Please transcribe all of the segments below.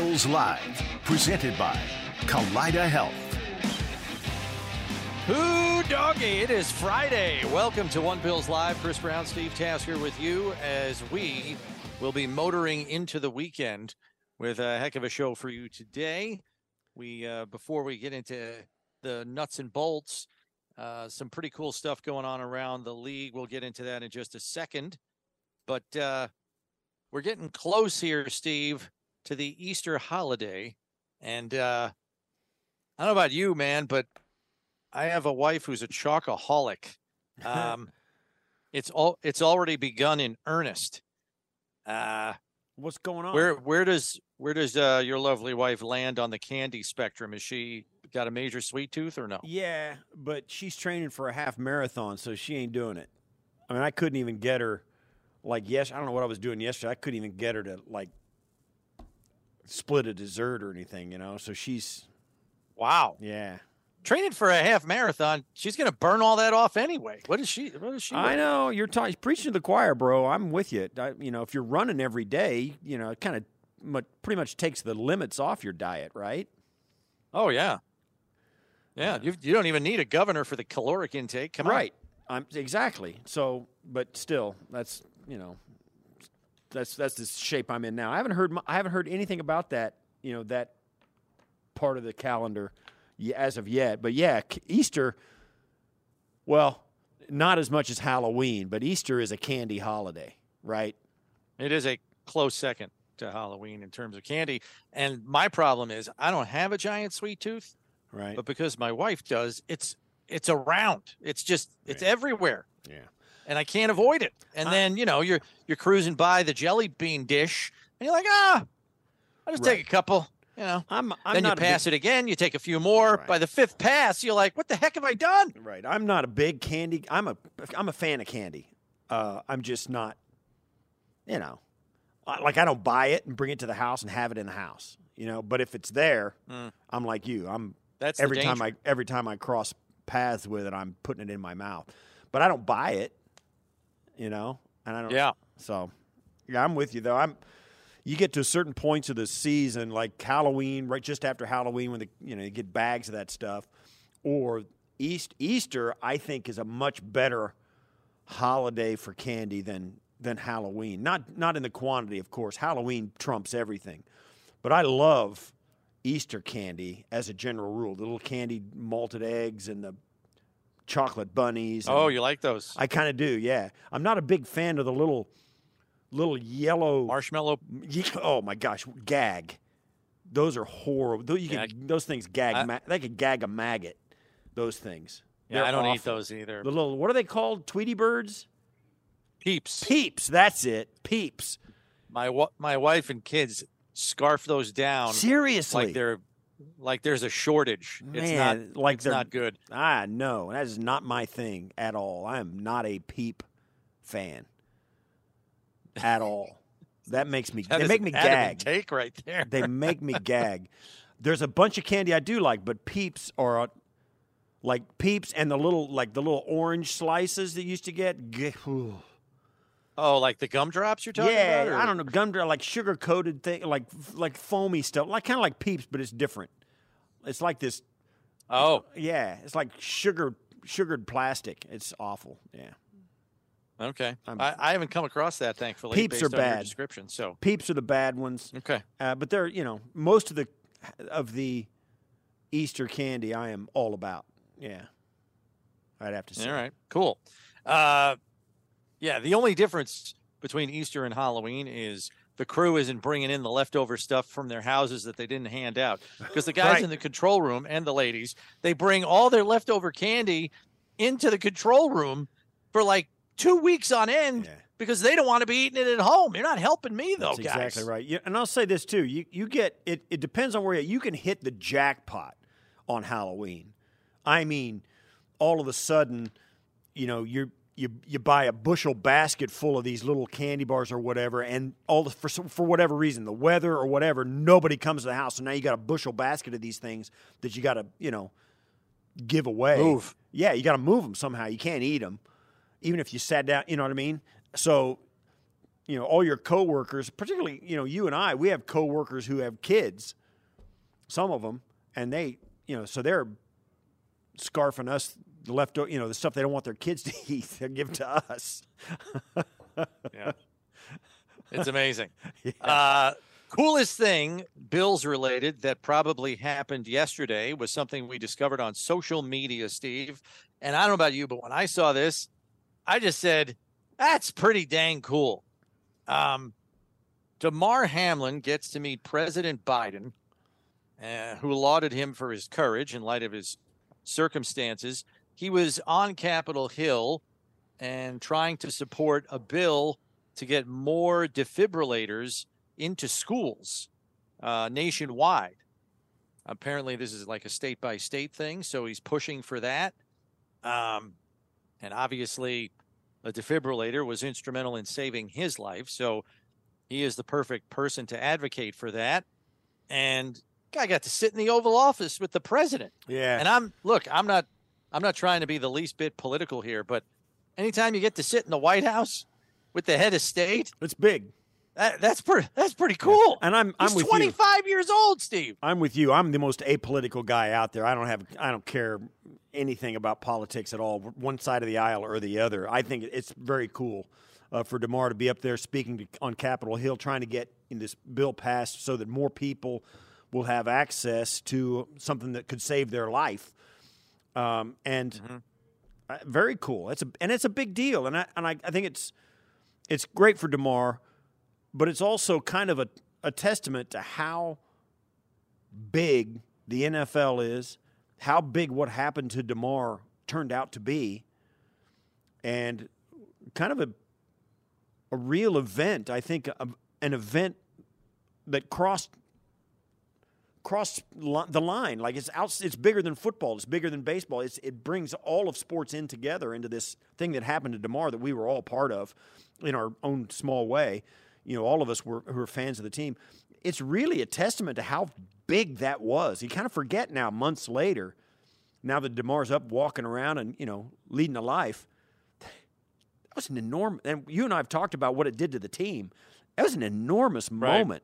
Live, presented by Kaleida Health. Who doggy? It is Friday. Welcome to One Bills Live. Chris Brown, Steve Tasker with you as we will be motoring into the weekend with a heck of a show for you today. We uh, before we get into the nuts and bolts, uh, some pretty cool stuff going on around the league. We'll get into that in just a second. But uh, we're getting close here, Steve, to the Easter holiday. And uh, I don't know about you, man, but I have a wife who's a chocoholic. Um, it's all it's already begun in earnest. Uh, What's going on? where where does where does uh, your lovely wife land on the candy spectrum? Is she got a major sweet tooth or no? Yeah, but she's training for a half marathon, so she ain't doing it. I mean, I couldn't even get her. Like, yes, I don't know what I was doing yesterday. I couldn't even get her to like split a dessert or anything, you know. So she's, Wow, yeah. training for a half marathon. She's gonna burn all that off anyway. What is she? What is she? I know you're ta- preaching to the choir, bro. I'm with you. I, you know, if you're running every day, you know, it kind of mu- pretty much takes the limits off your diet, right? Oh yeah, yeah. You you don't even need a governor for the caloric intake. Come on. right. I'm exactly. So, but still, that's you know, that's that's the shape I'm in now. I haven't heard I haven't heard anything about that. You know that part of the calendar as of yet. But yeah, Easter. Well, not as much as Halloween, but Easter is a candy holiday, right? It is a close second to Halloween in terms of candy. And my problem is I don't have a giant sweet tooth, Right. but because my wife does, it's it's around. It's just it's everywhere. yeah. And I can't avoid it. And then, you know, you're you're cruising by the jelly bean dish and you're like, ah, I'll just take a couple, you know. I'm. I'm then you not a big- pass it again, you take a few more. Right. By the fifth pass, you're like, what the heck have I done? Right. I'm not a big candy. I'm a I'm a fan of candy. Uh, I'm just not. You know, like I don't buy it and bring it to the house and have it in the house. You know, but if it's there, Mm. I'm like you. I'm That's every time. I every time I cross paths with it, I'm putting it in my mouth. But I don't buy it. You know, and I don't. Yeah. So, yeah, I'm with you though. I'm. You get to certain points of the season, like Halloween, right just after Halloween, when the you know you get bags of that stuff, or East Easter. I think is a much better holiday for candy than than Halloween. Not not in the quantity, of course. Halloween trumps everything, but I love Easter candy as a general rule. The little candied malted eggs and the chocolate bunnies. Oh, you like those? I kind of do, yeah. I'm not a big fan of the little, little yellow. Marshmallow. Oh my gosh, gag! Those are horrible. Those, you Yeah, can, those things gag. I- ma- they could gag a maggot. Those things. Yeah, They're I don't eat those either. The little what are they called? Tweety birds? Peeps. Peeps. That's it. Peeps. my wa- my wife and kids scarf those down Seriously. like they're like there's a shortage. it's Man, not like it's they're- not good. Ah, no, that is not my thing at all. I am not a peep fan at all. That makes me. That they make me gag. Take right there. They make me gag. There's a bunch of candy I do like, but Peeps are uh, like Peeps and the little like the little orange slices that you used to get. G-. oh, like the gumdrops you're talking yeah, about? Yeah, I don't know, gumdrop like sugar coated thing, like like foamy stuff, like kind of like Peeps, but it's different. It's like this. Oh, Yeah, it's like sugar sugared plastic. It's awful. Yeah. okay. I'm- I, I haven't come across that thankfully. Peeps are bad. description. So Peeps are the bad ones, okay. uh, but they're you know most of the of the Easter candy I am all about. Yeah, I'd have to say. All right. Cool. Uh, yeah. The only difference between Easter and Halloween is the crew isn't bringing in the leftover stuff from their houses that they didn't hand out because the guys Right. in the control room and the ladies they bring all their leftover candy into the control room for like two weeks on end Yeah. because they don't want to be eating it at home. You're not helping me though, That's guys. exactly right. Yeah, and I'll say this too: you you get it. It depends on where you're. You can hit the jackpot on Halloween. I mean, all of a sudden, you know, you're you you buy a bushel basket full of these little candy bars or whatever, and all the, for for whatever reason, the weather or whatever, nobody comes to the house, so now you got a bushel basket of these things that you got to you know give away. Move. Yeah, you got to move them somehow. You can't eat them, even if you sat down. You know what I mean? So you know all your coworkers, particularly you know you and I, we have coworkers who have kids, some of them, and they you know so they're scarfing us the leftover you know the stuff they don't want their kids to eat. They're giving to us. yeah, it's amazing. Yeah. Uh, coolest thing, Bills related, that probably happened yesterday was something we discovered on social media, Steve. And I don't know about you, but when I saw this, I just said, that's pretty dang cool. Um, Damar Hamlin gets to meet President Biden, uh, who lauded him for his courage in light of his circumstances. He was on Capitol Hill and trying to support a bill to get more defibrillators into schools uh, nationwide. Apparently, this is like a state by state thing, so he's pushing for that. Um, and obviously, a defibrillator was instrumental in saving his life. So he is the perfect person to advocate for that. And I got to sit in the Oval Office with the president. Yeah. And I'm look, I'm not I'm not trying to be the least bit political here, but anytime you get to sit in the White House with the head of state, it's big. That, that's pretty. That's pretty cool. And I'm I'm He's with 25 you. years old, Steve. I'm with you. I'm the most apolitical guy out there. I don't have. I don't care anything about politics at all, one side of the aisle or the other. I think it's very cool uh, for Damar to be up there speaking to, on Capitol Hill, trying to get this bill passed so that more people will have access to something that could save their life. Um, and mm-hmm. uh, very cool. It's a and it's a big deal, and I and I, I think it's it's great for Damar, but it's also kind of a, a testament to how big the NFL is how big what happened to Damar turned out to be, and kind of a a real event. I think a, an event that crossed crossed the line. Like it's out, it's bigger than football. It's bigger than baseball. It's, it brings all of sports in together into this thing that happened to Damar that we were all part of in our own small way. You know, all of us were who were fans of the team. It's really a testament to how big that was. You kind of forget now, months later, now that Damar's up walking around and, you know, leading a life. That was an enormous, and you and I have talked about what it did to the team. That was an enormous right. moment.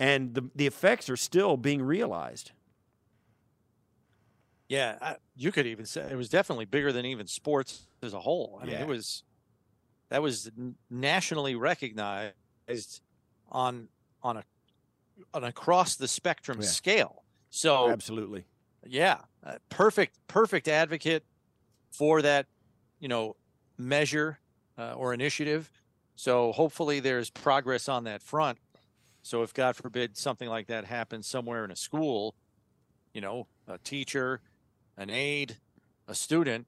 And the, the effects are still being realized. Yeah, I, you could even say it was definitely bigger than even sports as a whole. I mean, it was that was nationally recognized on on a an across the spectrum yeah. scale. So absolutely, yeah, uh, perfect, perfect advocate for that, you know, measure uh, or initiative. So hopefully there's progress on that front. So if God forbid something like that happens somewhere in a school, you know, a teacher, an aide, a student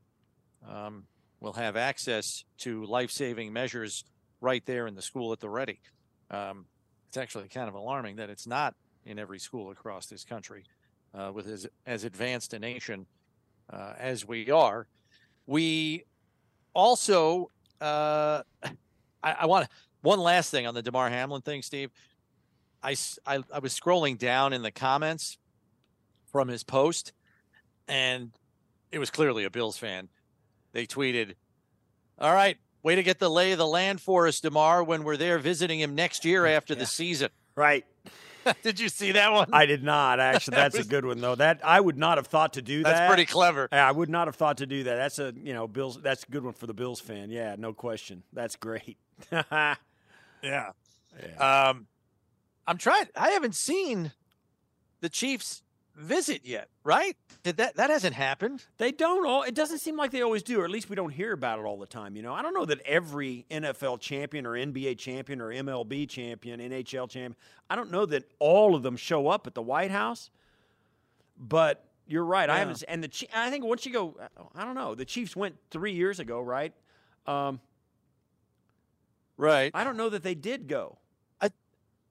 um, will have access to life-saving measures right there in the school at the ready. Um, it's actually kind of alarming that it's not in every school across this country uh, with as, as advanced a nation uh, as we are. We also, uh, I, I want one last thing on the Damar Hamlin thing, Steve. I, I, I was scrolling down in the comments from his post, and it was clearly a Bills fan. They tweeted, All right, way to get the lay of the land for us, Damar, when we're there visiting him next year after yeah. the season. Right. did you see that one? I did not. Actually, that's was, a good one though. That I would not have thought to do that's that. That's pretty clever. I would not have thought to do that. That's a you know Bills. That's a good one for the Bills fan. Yeah, no question. That's great. yeah. yeah. Um, I'm trying. I haven't seen the Chiefs visit yet, right? Did that that hasn't happened? They don't all it doesn't seem like they always do, or at least we don't hear about it all the time, you know. I don't know that every NFL champion or NBA champion or MLB champion, NHL champion, I don't know that all of them show up at the White House. But you're right. Yeah. I haven't and the I think once you go I don't know. The Chiefs went 3 years ago, right? Um, right. I don't know that they did go.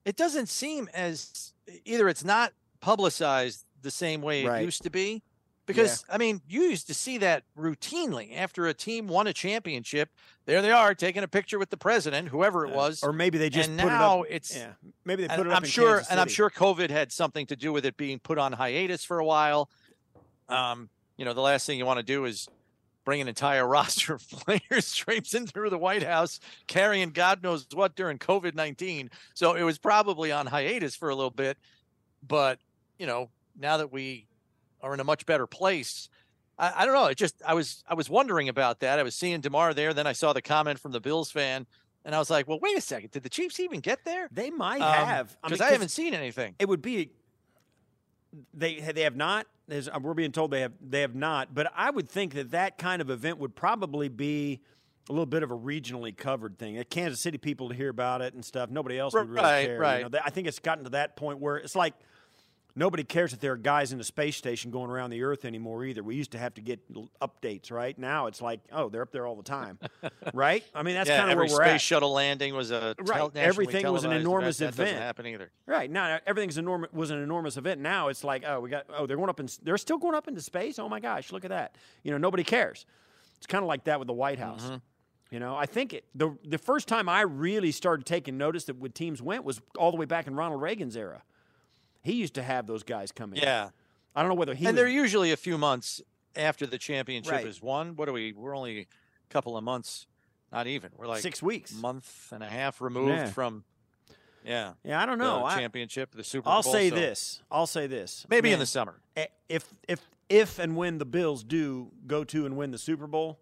It doesn't seem as either it's not publicized the same way right. it used to be. Because yeah. I mean, you used to see that routinely after a team won a championship. There they are taking a picture with the president, whoever it was, or maybe they just and put now it up. it's yeah. maybe they put it up. I'm sure, and I'm sure COVID had something to do with it being put on hiatus for a while. Um, you know, the last thing you want to do is bring an entire roster of players traipsing through the White House, carrying God knows what during COVID 19. So it was probably on hiatus for a little bit. But, you know, now that we are in a much better place, I, I don't know. It just, I was, I was wondering about that. I was seeing Damar there. Then I saw the comment from the Bills fan. And I was like, well, wait a second. Did the Chiefs even get there? They might um, have. Because I, mean, I haven't seen anything. It would be they they have not. As uh, we're being told they have they have not. But I would think that that kind of event would probably be a little bit of a regionally covered thing. Kansas City people to hear about it and stuff. Nobody else would really right, care. Right. You know, I think it's gotten to that point where it's like nobody cares that there are guys in the space station going around the Earth anymore either. We used to have to get updates, right? Now it's like, oh, they're up there all the time, right? I mean, that's yeah, kind of where we're space at. shuttle landing was a right. Everything was an enormous event. That doesn't happen either. Right now, everything's enormous was an enormous event. Now it's like, oh, we got, oh, they're going up in, they're still going up into space. Oh my gosh, look at that. You know, nobody cares. It's kind of like that with the White House. Mm-hmm. You know, I think it the the first time I really started taking notice that when teams went was all the way back in Ronald Reagan's era. He used to have those guys come in. Yeah. I don't know whether he and was, they're usually a few months after the championship Right. is won. What are we? We're only a couple of months, not even. We're like six weeks. month and a half removed Yeah. from. Yeah, Yeah, I don't know. the I, championship, the Super Bowl. I'll say so this. I'll say this. Maybe in the summer. eh, if if if and when the Bills do go to and win the Super Bowl,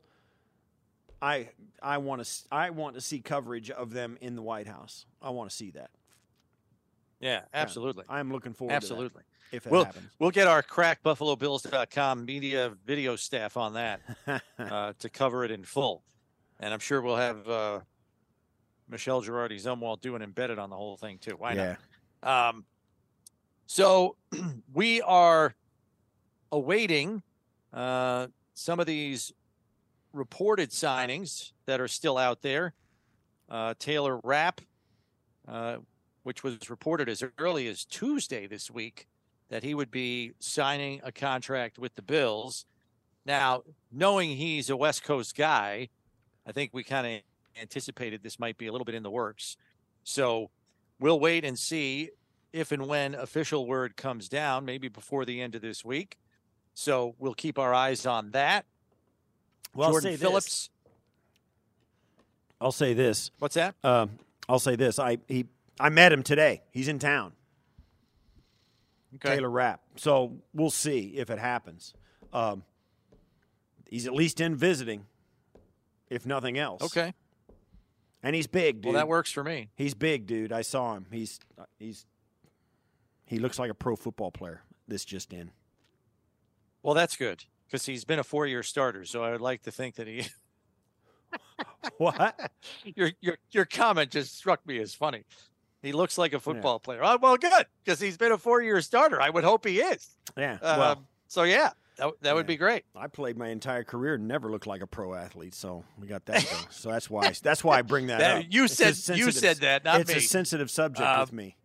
I I want to I want to see coverage of them in the White House. I want to see that. Yeah, Yeah. absolutely. I'm looking forward Absolutely. if it We'll, happens. we'll get our crackbuffalobills.com media video staff on that uh, to cover it in full. And I'm sure we'll have uh, Michelle Girardi Zumwalt doing embedded on the whole thing too. Why yeah. not? Um, so we are awaiting uh, some of these reported signings that are still out there. Uh, Taylor Rapp, uh, which was reported as early as Tuesday this week, that he would be signing a contract with the Bills. Now, knowing he's a West Coast guy, I think we kind of anticipated this might be a little bit in the works. So we'll wait and see if and when official word comes down, maybe before the end of this week. So we'll keep our eyes on that. Well, I'll Jordan say Phillips. This. I'll say this. What's that? Um, I'll say this. I he I met him today. He's in town. Okay. Taylor Rapp. So we'll see if it happens. Um, he's at least in visiting, if nothing else. Okay. And he's big, dude. Well, that works for me. He's big, dude. I saw him. He's he's he looks like a pro football player. This just in. Well, that's good because he's been a four-year starter. So I would like to think that he. What? your your your comment just struck me as funny. He looks like a football player. Oh, well, good because he's been a four-year starter. I would hope he is. Yeah. Um, well, so yeah, that, that would be great. I played my entire career and never looked like a pro athlete, so we got that so that's why that's why I bring that, That- up. you It's said- you said that, not it's me. a sensitive subject Uh, with me.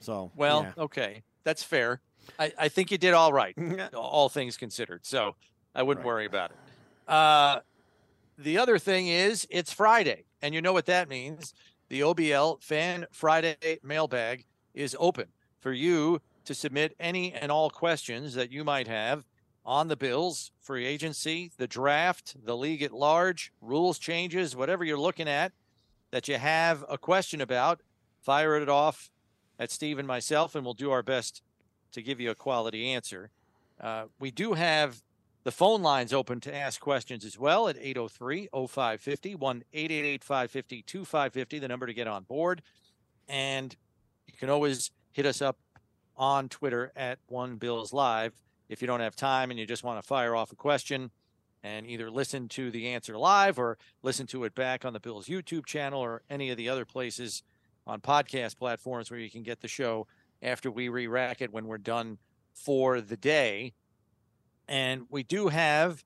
So Well, yeah. okay, that's fair. I, I think you did all right, all things considered. So I wouldn't Right. worry about it. Uh, the other thing is it's Friday, and you know what that means. The OBL Fan Friday mailbag is open for you to submit any and all questions that you might have on the Bills, free agency, the draft, the league at large, rules changes, whatever you're looking at that you have a question about, fire it off at Steve and myself, and we'll do our best to give you a quality answer. Uh, we do have the phone lines open to ask questions as well at 803 0550 1 888 550 2550, the number to get on board. And you can always hit us up on Twitter at One Bills Live if you don't have time and you just want to fire off a question and either listen to the answer live or listen to it back on the Bills YouTube channel or any of the other places on podcast platforms where you can get the show after we re rack it when we're done for the day. And we do have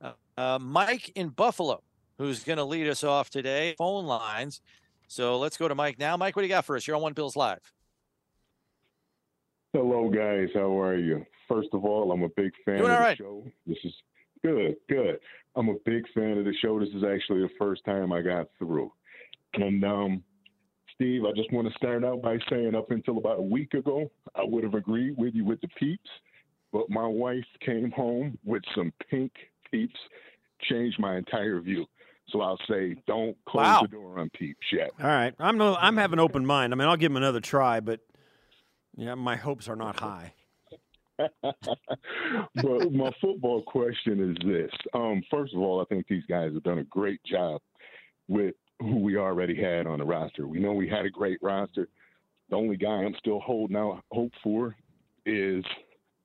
uh, uh, Mike in Buffalo who's going to lead us off today. Phone lines. So let's go to Mike now. Mike, what do you got for us? You're on One Bills Live. Hello, guys. How are you? First of all, I'm a big fan Doing of the right. show. This is good, good. I'm a big fan of the show. This is actually the first time I got through. And um, Steve, I just want to start out by saying, up until about a week ago, I would have agreed with you with the peeps, but my wife came home with some pink peeps changed my entire view. So I'll say, don't close Wow. the door on peeps yet. All right, I'm no, I'm having an open mind. I mean, I'll give him another try, but yeah, my hopes are not high. but my football question is this. Um, first of all, I think these guys have done a great job with who we already had on the roster. We know we had a great roster. The only guy I'm still holding out hope for is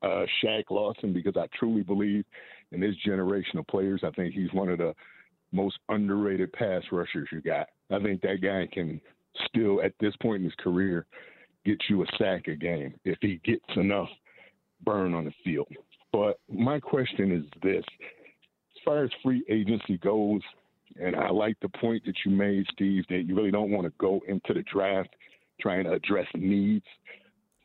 uh, Shaq Lawson because I truly believe in this generation of players. I think he's one of the most underrated pass rushers you got. I think that guy can still, at this point in his career, get you a sack a game if he gets enough burn on the field. But my question is this as far as free agency goes, and I like the point that you made, Steve, that you really don't want to go into the draft trying to address needs.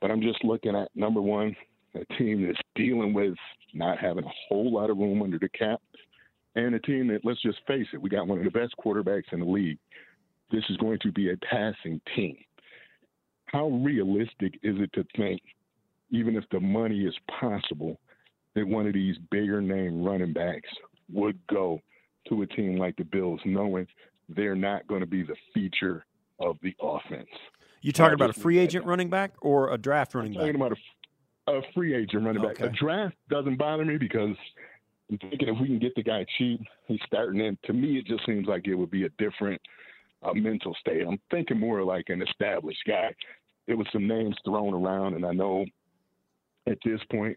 But I'm just looking at number one, a team that's dealing with not having a whole lot of room under the cap, and a team that, let's just face it, we got one of the best quarterbacks in the league. This is going to be a passing team. How realistic is it to think even if the money is possible, that one of these bigger name running backs would go to a team like the Bills, knowing they're not going to be the feature of the offense. You talking about a free agent running back or a draft running I'm back? talking about a, a free agent running back. A draft doesn't bother me because I'm thinking if we can get the guy cheap, he's starting in. To me, it just seems like it would be a different uh, mental state. I'm thinking more like an established guy. There was some names thrown around, and I know at this point,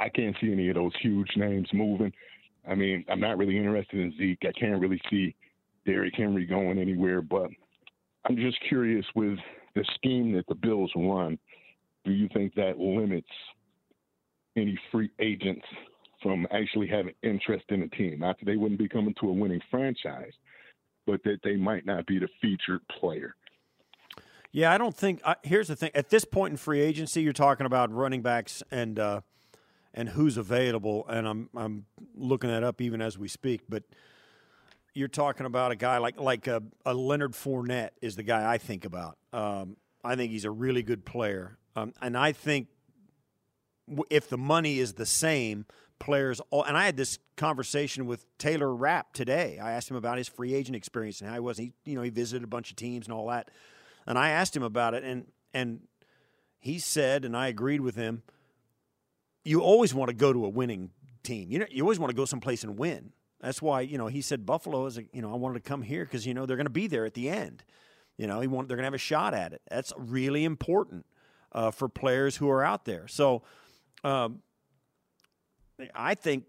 I can't see any of those huge names moving. I mean, I'm not really interested in Zeke. I can't really see Derrick Henry going anywhere, but I'm just curious with the scheme that the Bills run, do you think that limits any free agents from actually having interest in the team? Not that they wouldn't be coming to a winning franchise, but that they might not be the featured player. Yeah, I don't think. Here's the thing: at this point in free agency, you're talking about running backs and uh, and who's available, and I'm I'm looking that up even as we speak. But you're talking about a guy like like a, a Leonard Fournette is the guy I think about. Um, I think he's a really good player, um, and I think if the money is the same, players. All, and I had this conversation with Taylor Rapp today. I asked him about his free agent experience and how he was. He you know he visited a bunch of teams and all that. And I asked him about it, and and he said, and I agreed with him. You always want to go to a winning team. You know, you always want to go someplace and win. That's why you know he said Buffalo is. A, you know, I wanted to come here because you know they're going to be there at the end. You know, he want they're going to have a shot at it. That's really important uh, for players who are out there. So, um, I think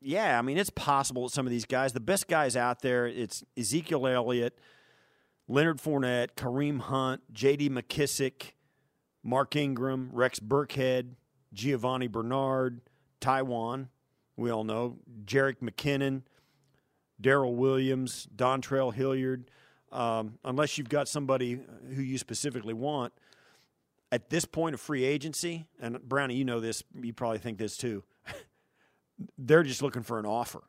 yeah, I mean, it's possible some of these guys, the best guys out there, it's Ezekiel Elliott, Leonard Fournette, Kareem Hunt, J.D. McKissic, Mark Ingram, Rex Burkhead, Giovani Bernard, Taiwan, we all know, Jerick McKinnon, Darrel Williams, Dontrell Hilliard. Um, unless you've got somebody who you specifically want, at this point of free agency, and Brownie, you know this, you probably think this too they're just looking for an offer.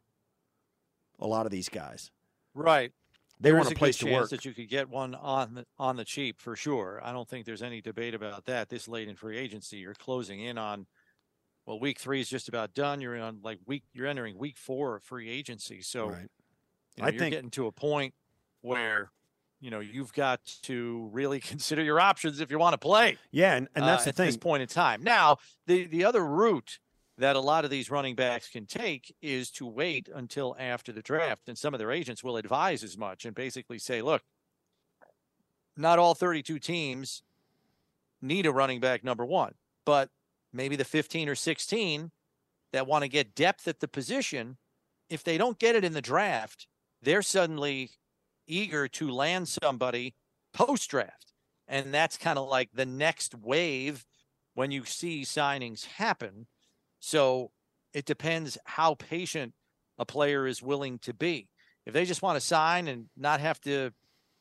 A lot of these guys, Right. they There want a place good to chance work. that you could get one on the, on the cheap for sure. I don't think there's any debate about that. This late in free agency, you're closing in on. Well, week three is just about done. You're on like week. You're entering week four of free agency, so right. you know, I you're think- getting to a point where you know you've got to really consider your options if you want to play. Yeah, and, and that's uh, the at thing. At this point in time. Now, the the other route that a lot of these running backs can take is to wait until after the draft, and some of their agents will advise as much and basically say, "Look, not all 32 teams need a running back number one, but maybe the 15 or 16 that want to get depth at the position, if they don't get it in the draft, they're suddenly eager to land somebody post draft. And that's kind of like the next wave when you see signings happen. So it depends how patient a player is willing to be. If they just want to sign and not have to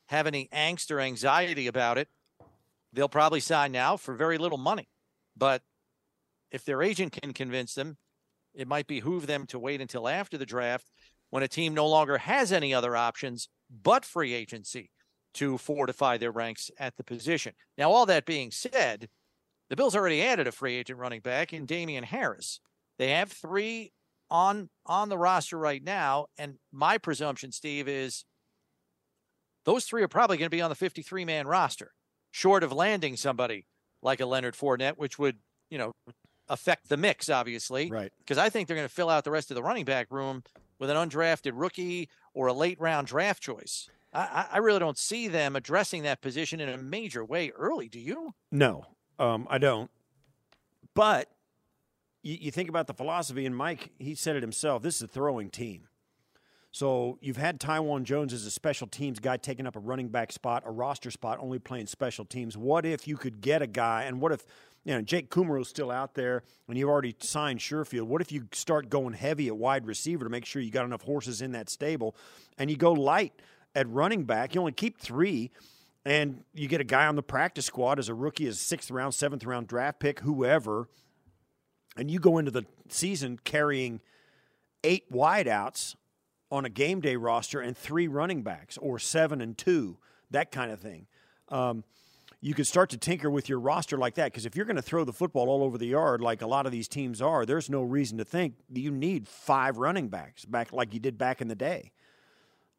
have any angst or anxiety about it, they'll probably sign now for very little money. But if their agent can convince them, it might behoove them to wait until after the draft when a team no longer has any other options but free agency to fortify their ranks at the position. Now, all that being said, the Bills already added a free agent running back in Damien Harris. They have three on on the roster right now, and my presumption, Steve, is those three are probably going to be on the 53 man roster, short of landing somebody like a Leonard Fournette, which would, you know, affect the mix, obviously. Right. Because I think they're going to fill out the rest of the running back room with an undrafted rookie or a late round draft choice. I, I really don't see them addressing that position in a major way early. Do you? No, um, I don't. But you, you think about the philosophy, and Mike, he said it himself this is a throwing team. So you've had Taiwan Jones as a special teams guy taking up a running back spot, a roster spot, only playing special teams. What if you could get a guy, and what if you know Jake Kumerow's still out there, and you've already signed Sherfield? What if you start going heavy at wide receiver to make sure you got enough horses in that stable, and you go light at running back? You only keep three, and you get a guy on the practice squad as a rookie, as sixth round, seventh round draft pick, whoever, and you go into the season carrying eight wideouts on a game day roster and three running backs or seven and two, that kind of thing. Um, you could start to tinker with your roster like that because if you're going to throw the football all over the yard like a lot of these teams are, there's no reason to think you need five running backs back like you did back in the day.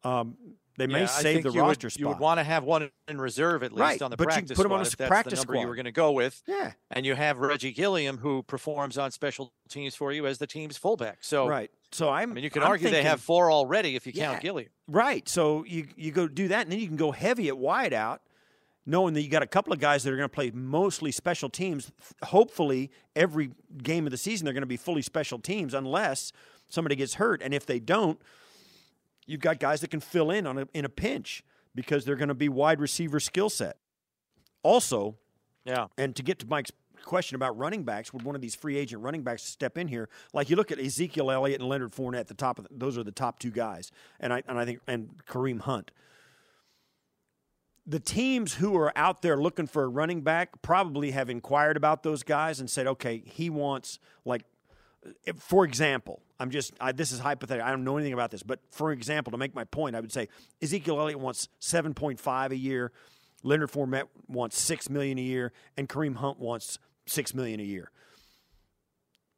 Um, they may yeah, save the roster would, spot. You would want to have one in reserve at least right, on the but practice you put him squad on a if that's practice the number squad. you were going to go with. yeah, And you have Reggie Gilliam who performs on special teams for you as the team's fullback. So right. So I'm. I mean, you can I'm argue they have four already if you Yeah. count Gilliam. Right. So you you go do that, and then you can go heavy at wide out, knowing that you got a couple of guys that are going to play mostly special teams. Hopefully, every game of the season they're going to be fully special teams, unless somebody gets hurt. And if they don't, you've got guys that can fill in on a, in a pinch because they're going to be wide receiver skill set. Also, Yeah. and to get to Mike's question about running backs, would one of these free agent running backs step in here? Like you look at Ezekiel Elliott and Leonard Fournette at the top of the, those are the top two guys, and I and I think and Kareem Hunt. The teams who are out there looking for a running back probably have inquired about those guys and said, okay, he wants like, for example, I'm just I, this is hypothetical. I don't know anything about this, but for example, to make my point, I would say Ezekiel Elliott wants 7.5 a year. Leonard Fournette wants six million a year, and Kareem Hunt wants six million a year.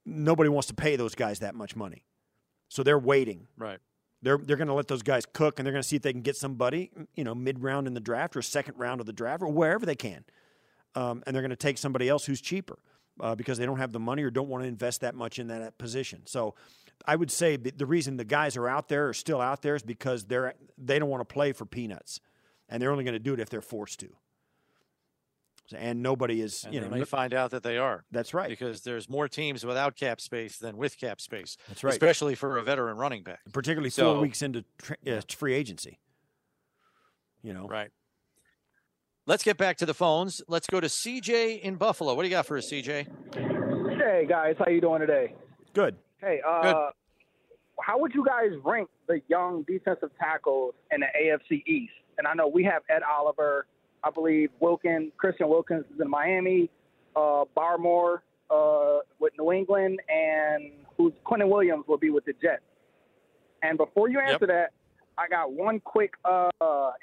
Nobody wants to pay those guys that much money, so they're waiting. Right. They're they're going to let those guys cook, and they're going to see if they can get somebody, you know, mid round in the draft or second round of the draft or wherever they can, um, and they're going to take somebody else who's cheaper uh, because they don't have the money or don't want to invest that much in that position. So. I would say the reason the guys are out there are still out there is because they're they don't want to play for peanuts, and they're only going to do it if they're forced to. And nobody is, And you they know, may no- find out that they are that's right. because there's more teams without cap space than with cap space, That's right. especially for a veteran running back. Particularly So- four weeks into tra- uh, free agency. You know, Right. Let's get back to the phones. Let's go to CJ in Buffalo. What do you got for us, CJ? Hey guys, how you doing today? good. Hey, uh, how would you guys rank the young defensive tackles in the AFC East? And I know we have Ed Oliver, I believe Wilkins, Christian Wilkins is in Miami, uh, Barmore uh, with New England, and who's Quinnen Williams will be with the Jets. And before you answer that, I got one quick uh,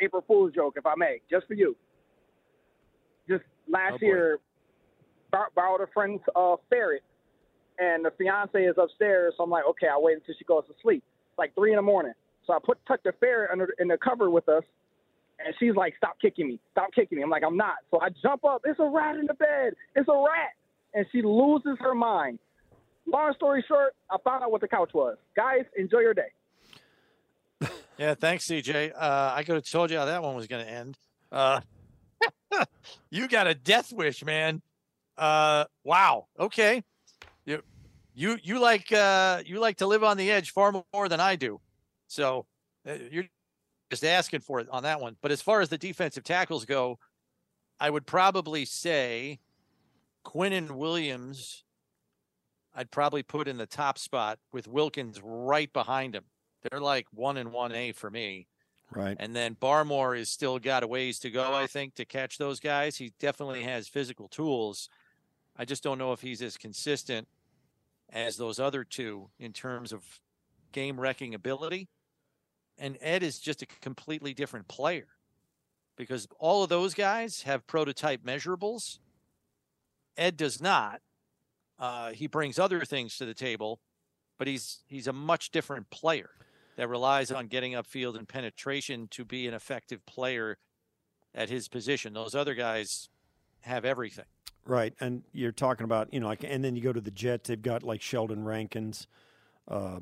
April Fool's joke, if I may, just for you. Just last Oh, year, bor- borrowed a friend's uh, ferret and the fiance is upstairs. So I'm like, okay, I'll wait until she goes to sleep. It's like three in the morning. So I put tuck the ferret under in the cover with us, and she's like, stop kicking me, stop kicking me. I'm like, I'm not. So I jump up. It's a rat in the bed. It's a rat, and she loses her mind. Long story short, I found out what the couch was. Guys, enjoy your day. Yeah, thanks, CJ. Uh, I could have told you how that one was going to end. Uh, you got a death wish, man. Uh, wow. Okay. You, you, you like, uh, you like to live on the edge far more than I do. So uh, you're just asking for it on that one. But as far as the defensive tackles go, I would probably say Quinnen Williams. I'd probably put in the top spot with Wilkins right behind him. They're like one and one A for me. Right. And then Barmore is still got a ways to go, I think, to catch those guys. He definitely has physical tools. I just don't know if he's as consistent as those other two in terms of game wrecking ability. And Ed is just a completely different player because all of those guys have prototype measurables. Ed does not. Uh, he brings other things to the table, but he's he's a much different player that relies on getting upfield and penetration to be an effective player at his position. Those other guys have everything. Right, and you're talking about you know like, and then you go to the Jets. They've got like Sheldon Rankins. Uh,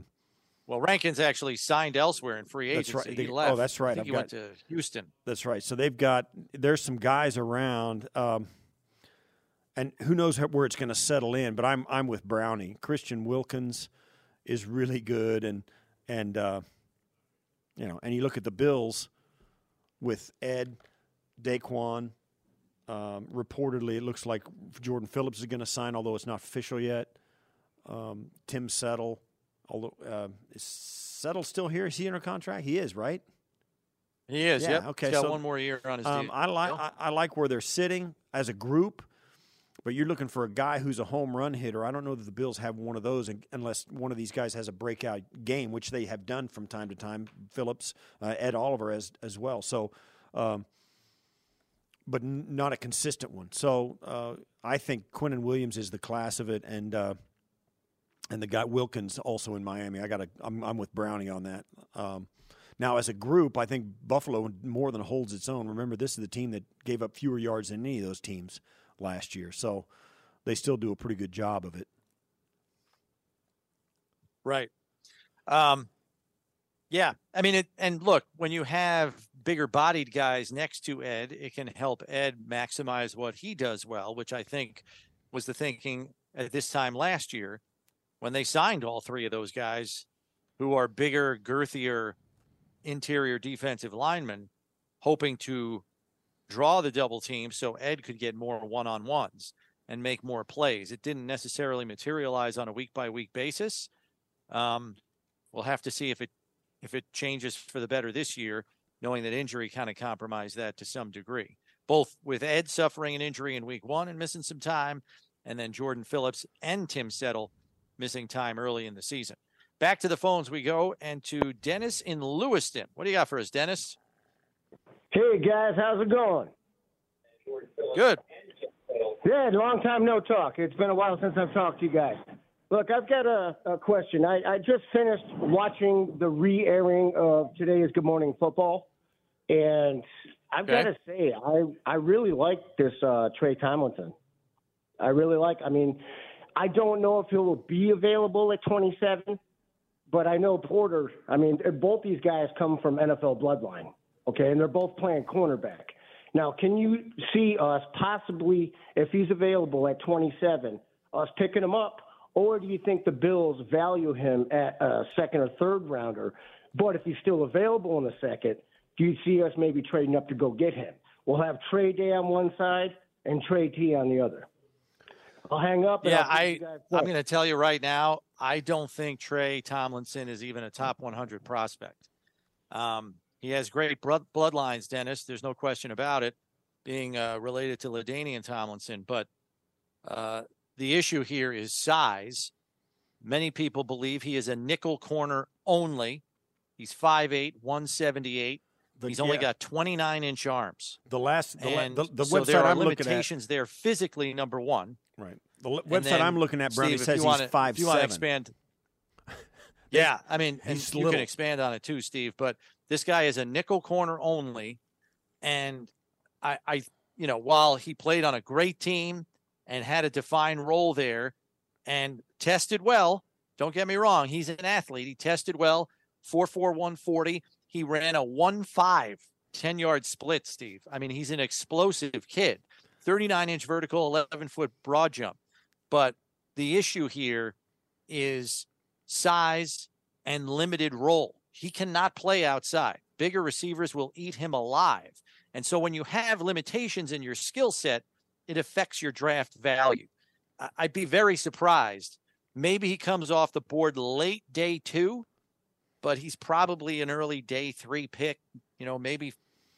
well, Rankins actually signed elsewhere in free agency. That's right. He left. oh, that's right. I think I've he got- went to Houston. That's right. So they've got there's some guys around, um, and who knows where it's going to settle in. But I'm I'm with Brownie. Christian Wilkins is really good, and and uh, you know, and you look at the Bills with Ed, DaQuan. Um, reportedly, it looks like Jordan Phillips is going to sign, although it's not official yet. Um, Tim Settle, although uh, is Settle still here? Is he under contract? He is, right? He is. Yeah, yep. okay, He's got so, one more year on his Um. I like. I, I like where they're sitting as a group, but you're looking for a guy who's a home run hitter. I don't know that the Bills have one of those unless one of these guys has a breakout game, which they have done from time to time. Phillips, uh, Ed Oliver as as well. So, um, but not a consistent one. So uh, I think Quinnen Williams is the class of it, and uh, and the guy Wilkins also in Miami. I got I'm I'm with Brownie on that. Um, now, as a group, I think Buffalo more than holds its own. Remember, this is the team that gave up fewer yards than any of those teams last year, so they still do a pretty good job of it. Right. Um, yeah. I mean, it, and look, when you have bigger bodied guys next to Ed, it can help Ed maximize what he does well, which I think was the thinking at this time last year when they signed all three of those guys who are bigger, girthier interior defensive linemen, hoping to draw the double team so Ed could get more one on ones and make more plays. It didn't necessarily materialize on a week by week basis. Um, we'll have to see if it if it changes for the better this year, knowing that injury kind of compromised that to some degree. Both with Ed suffering an injury in week one and missing some time, and then Jordan Phillips and Tim Settle missing time early in the season. Back to the phones we go and to Dennis in Lewiston. What do you got for us, Dennis? Hey guys, how's it going? Good. Yeah, long time no talk. It's been a while since I've talked to you guys. Look, I've got a, a question. I, I just finished watching the re-airing of today's Good Morning Football, and I've Okay. got to say, I I really like this uh, Tre Tomlinson. I really like. I mean, I don't know if he will be available at 27, but I know Porter. I mean, both these guys come from NFL bloodline. Okay, and they're both playing cornerback. Now, can you see us possibly, if he's available at 27, us picking him up, or do you think the Bills value him at a second or third rounder? But if he's still available in the second, do you see us maybe trading up to go get him? We'll have Trey Day on one side and Trey T on the other. I'll hang up. And Yeah, I I'm going to tell you right now, I don't think Tre Tomlinson is even a top 100 prospect. Um, he has great blood, bloodlines, Dennis. There's no question about it, being uh, related to LaDainian Tomlinson. But uh, the issue here is size. Many people believe he is a nickel corner only. He's 5'8, 178. The- He's only yeah, got 29 inch arms. the last the, And the, the so website there are I'm looking at. limitations there physically, number one. Right, the le- website then, I'm looking at, Brownie Steve, says you he's wanna- five If you want to expand, yeah, I mean, He's you little. can expand on it too, Steve. But this guy is a nickel corner only, and I, I, you know, while he played on a great team and had a defined role there, and tested well. Don't get me wrong, he's an athlete. He tested well. 4'4", 140. He ran a 1-5 10 yard split, Steve. I mean, he's an explosive kid. 39 inch vertical, 11 foot broad jump. But the issue here is size and limited role. He cannot play outside. Bigger receivers will eat him alive. And so when you have limitations in your skill set, it affects your draft value. I'd be very surprised. Maybe he comes off the board late day two, but he's probably an early day three pick. You know, maybe,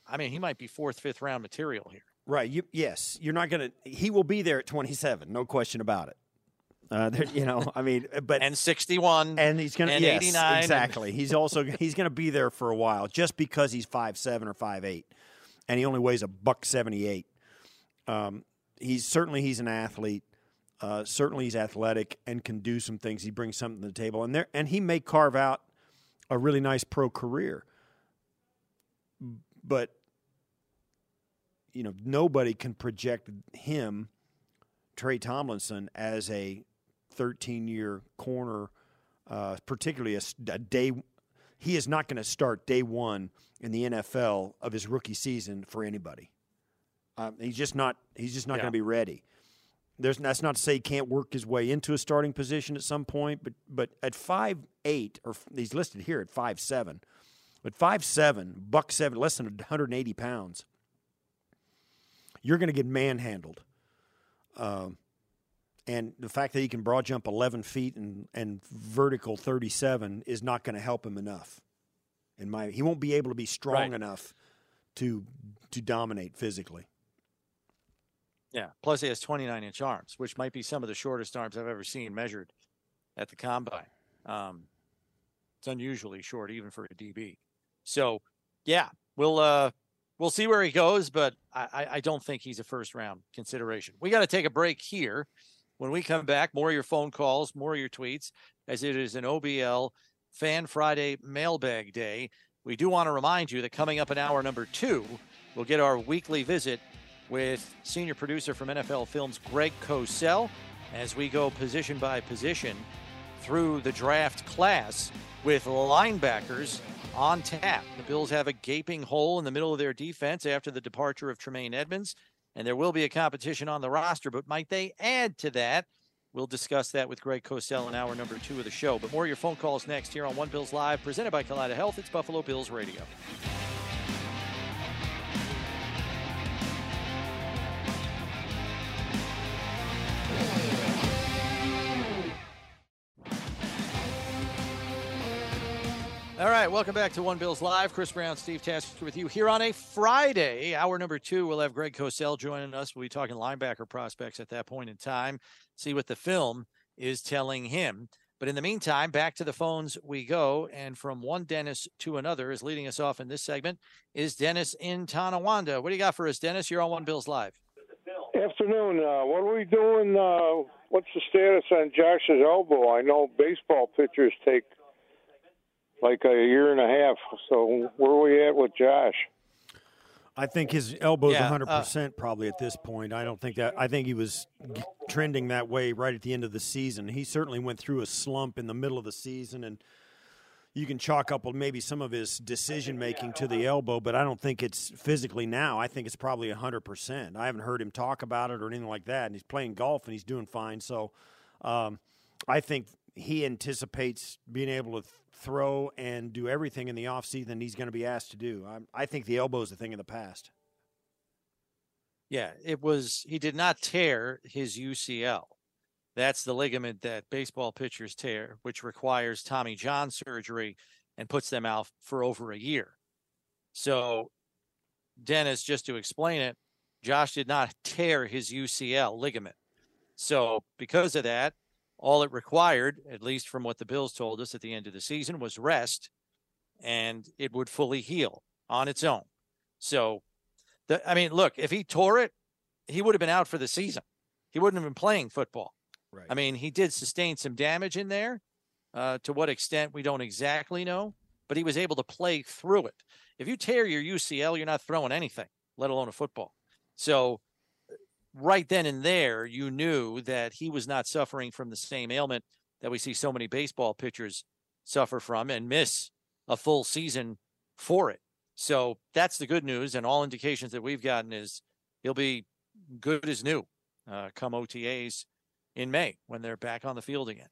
I mean, he might be fourth, fifth round material here. Right. You, yes, you're not going to. He will be there at 27. No question about it. Uh, there, you know, I mean, but And 61. and he's going to and yes, 89 and- exactly. He's also he's going to be there for a while just because he's five seven or five eight, and he only weighs a buck seventy eight. Um, he's certainly he's an athlete. Uh, certainly, he's athletic and can do some things. He brings something to the table, and there and he may carve out a really nice pro career. But you know, nobody can project him, Tre Tomlinson, as a 13 year corner, uh, particularly a, a, day. He is not going to start day one in the NFL of his rookie season for anybody. Um, he's just not. He's just not yeah. going to be ready. There's that's not to say he can't work his way into a starting position at some point, but but at five eight or he's listed here at five seven, but five seven, buck seven, less than 180 pounds you're going to get manhandled. Um, and the fact that he can broad jump 11 feet and, and vertical 37 is not going to help him enough. In my, he won't be able to be strong right. enough to to dominate physically. Yeah. Plus, he has 29 inch arms, which might be some of the shortest arms I've ever seen measured at the combine. Um, it's unusually short, even for a DB. So, yeah, we'll uh, we'll see where he goes, but I, I don't think he's a first round consideration. We got to take a break here. When we come back, more of your phone calls, more of your tweets, as it is an OBL Fan Friday mailbag day. We do want to remind you that coming up in hour number two, we'll get our weekly visit with senior producer from NFL Films, Greg Cosell, as we go position by position through the draft class with linebackers on tap. The Bills have a gaping hole in the middle of their defense after the departure of Tremaine Edmunds, and there will be a competition on the roster, but might they add to that? We'll discuss that with Greg Cosell in hour number two of the show. But more of your phone calls next here on One Bills Live, presented by Kaleida Health. It's Buffalo Bills Radio. All right, welcome back to One Bills Live. Chris Brown, Steve Tasker with you here on a Friday. Hour number two, we'll have Greg Cosell joining us. We'll be talking linebacker prospects at that point in time, see what the film is telling him. But in the meantime, back to the phones we go. And from one Dennis to another is leading us off in this segment is Dennis in Tonawanda. What do you got for us, Dennis? You're on One Bills Live. Afternoon. Uh, what are we doing? Uh, what's the status on Josh's elbow? I know baseball pitchers take – like a year and a half. So where are we at with Josh? I think his elbow's yeah, 100% uh, probably at this point. I don't think that I think he was trending that way right at the end of the season. He certainly went through a slump in the middle of the season and you can chalk up maybe some of his decision making to the elbow, but I don't think it's physically now. I think it's probably 100%. I haven't heard him talk about it or anything like that. And he's playing golf and he's doing fine. So um, I think he anticipates being able to throw and do everything in the offseason he's going to be asked to do. I, I think the elbow is a thing of the past. Yeah, it was. He did not tear his UCL. That's the ligament that baseball pitchers tear, which requires Tommy John surgery and puts them out for over a year. So, Dennis, just to explain it, Josh did not tear his UCL ligament. So, because of that, all it required, at least from what the Bills told us at the end of the season, was rest and it would fully heal on its own. So, the, I mean, look, if he tore it, he would have been out for the season. He wouldn't have been playing football. Right. I mean, he did sustain some damage in there. Uh, to what extent, we don't exactly know, but he was able to play through it. If you tear your UCL, you're not throwing anything, let alone a football. So, right then and there, you knew that he was not suffering from the same ailment that we see so many baseball pitchers suffer from and miss a full season for it. So that's the good news. And all indications that we've gotten is he'll be good as new uh, come OTAs in May when they're back on the field again.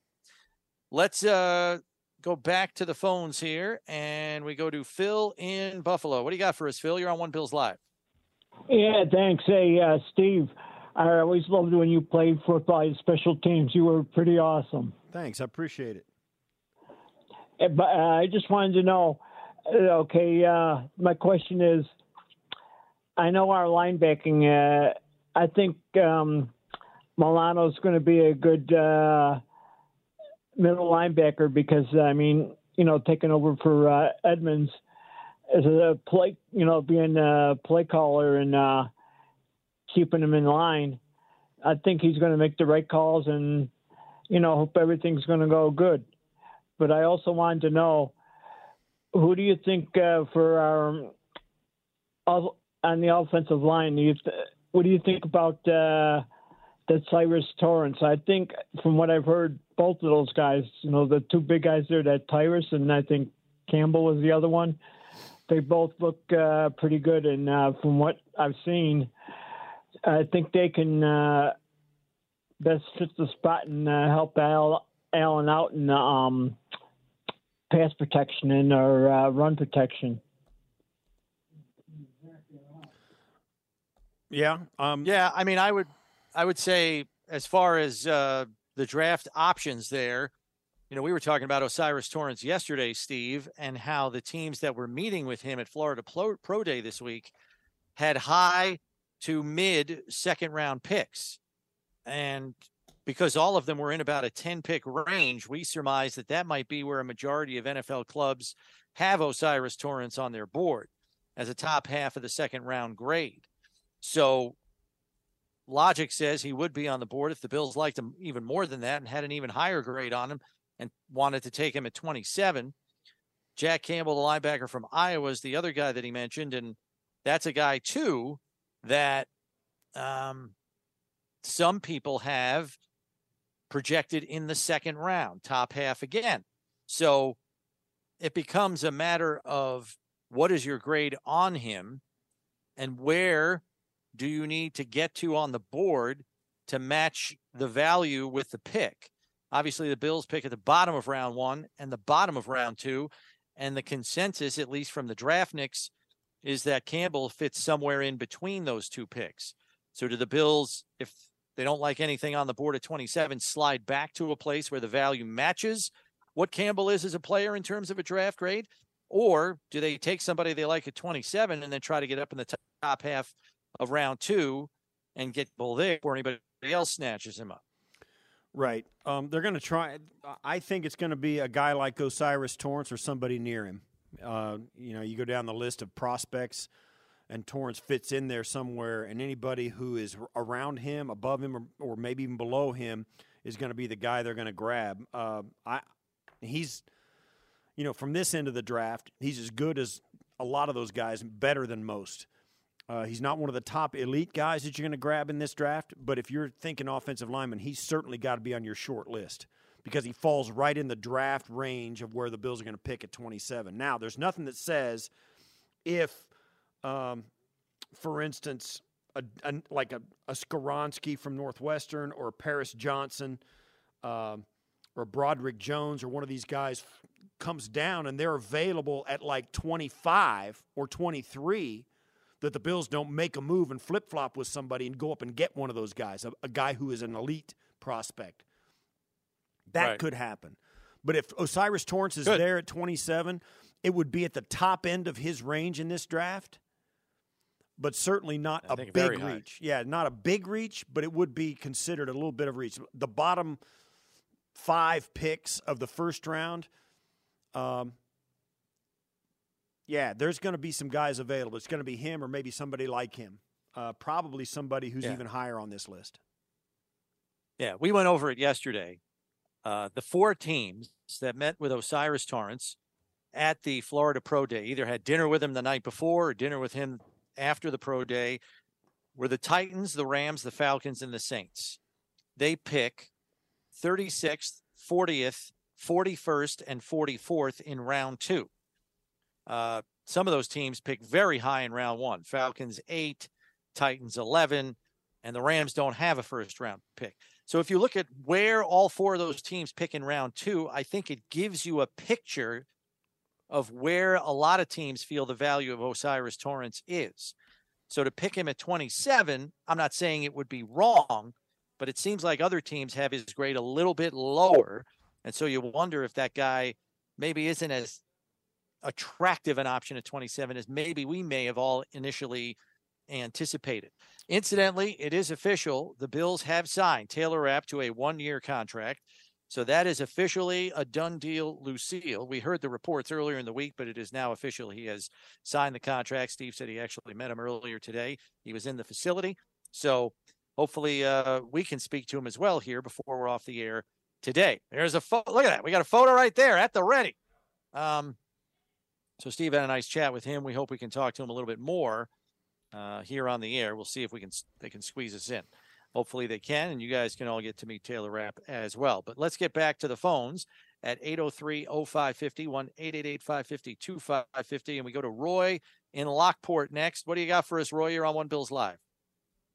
Let's uh, go back to the phones here and we go to Phil in Buffalo. What do you got for us, Phil? You're on One Bills Live. Yeah, thanks. Hey, uh, Steve. I always loved when you played football in special teams. You were pretty awesome. Thanks, I appreciate it. Eh, but uh, I just wanted to know. Uh, okay, uh, my question is, I know our linebacking. Uh, I think um, Milano's going to be a good uh, middle linebacker because I mean, you know, taking over for uh, Edmunds as a play, you know, being a play caller and keeping him in line. I think he's going to make the right calls, and you know, hope everything's going to go good. But I also wanted to know who do you think uh, for our on the offensive line? Do th- what do you think about uh, that Cyrus Torrence? I think from what I've heard, both of those guys, you know, the two big guys there, that Tyrus and I think Campbell was the other one. They both look uh, pretty good, and uh, from what I've seen, I think they can uh, best fit the spot and uh, help Al, Allen out in um, pass protection and or uh, run protection. Yeah. Um, yeah. I mean, I would, I would say as far as uh, the draft options there, you know, we were talking about O'Cyrus Torrence yesterday, Steve, and how the teams that were meeting with him at Florida Pro, Pro Day this week had high to mid second round picks. And because all of them were in about a 10 pick range, we surmise that that might be where a majority of NFL clubs have O'Cyrus Torrence on their board as a top half of the second round grade. So logic says he would be on the board if the Bills liked him even more than that and had an even higher grade on him and wanted to take him at 27. Jack Campbell, the linebacker from Iowa, is the other guy that he mentioned. And that's a guy, too, that um, some people have projected in the second round, top half again. So it becomes a matter of what is your grade on him and where do you need to get to on the board to match the value with the pick? Obviously, the Bills pick at the bottom of round one and the bottom of round two. And the consensus, at least from the draftniks, is that Campbell fits somewhere in between those two picks. So, do the Bills, if they don't like anything on the board at 27, slide back to a place where the value matches what Campbell is as a player in terms of a draft grade? Or do they take somebody they like at 27 and then try to get up in the top half of round two and get Bull there before anybody else snatches him up? Right. Um, they're going to try. I think it's going to be a guy like O'Cyrus Torrence or somebody near him. Uh, you know, you go down the list of prospects and Torrence fits in there somewhere, and anybody who is around him, above him, or, or maybe even below him is going to be the guy they're going to grab. Uh, I, he's, you know, from this end of the draft, he's as good as a lot of those guys, better than most. Uh, he's not one of the top elite guys that you're going to grab in this draft, but if you're thinking offensive lineman, he's certainly got to be on your short list because he falls right in the draft range of where the Bills are going to pick at 27. Now, there's nothing that says if um, for instance, a, a, like a, a Skoronski from Northwestern or Paris Johnson um, or Broderick Jones or one of these guys comes down and they're available at like 25 or 23 that the Bills don't make a move and flip flop with somebody and go up and get one of those guys, a, a guy who is an elite prospect. That right. could happen. But if O'Cyrus Torrence is Good. there at 27, it would be at the top end of his range in this draft but certainly not I a big reach. Yeah, not a big reach, but it would be considered a little bit of reach. The bottom five picks of the first round, um, yeah, there's going to be some guys available. It's going to be him or maybe somebody like him. Uh, probably somebody who's yeah. even higher on this list. Yeah, we went over it yesterday. Uh, the four teams that met with O'Cyrus Torrence at the Florida Pro Day either had dinner with him the night before or dinner with him after the pro day were the Titans, the Rams, the Falcons, and the Saints. They pick 36th, 40th, 41st, and 44th in round two. Uh, some of those teams pick very high in round one Falcons, eight, Titans, 11, and the Rams don't have a first round pick. So if you look at where all four of those teams pick in round two, I think it gives you a picture of where a lot of teams feel the value of O'Cyrus Torrence is. So to pick him at 27, I'm not saying it would be wrong, but it seems like other teams have his grade a little bit lower. And so you wonder if that guy maybe isn't as attractive an option at 27 as maybe we may have all initially anticipated. Incidentally, it is official. The Bills have signed Taylor Rapp to a one year contract. So that is officially a done deal, Lucille. We heard the reports earlier in the week, but it is now official. He has signed the contract. Steve said he actually met him earlier today. He was in the facility. So hopefully uh, we can speak to him as well here before we're off the air today. There's a photo. Look at that. We got a photo right there at the ready. Um, so Steve had a nice chat with him. We hope we can talk to him a little bit more uh, here on the air. We'll see if we can they can squeeze us in. Hopefully they can, and you guys can all get to meet Taylor Rapp as well. But let's get back to the phones at 803-0550, 1-888-550-2550. And we go to Roy in Lockport next. What do you got for us, Roy? You're on One Bills Live.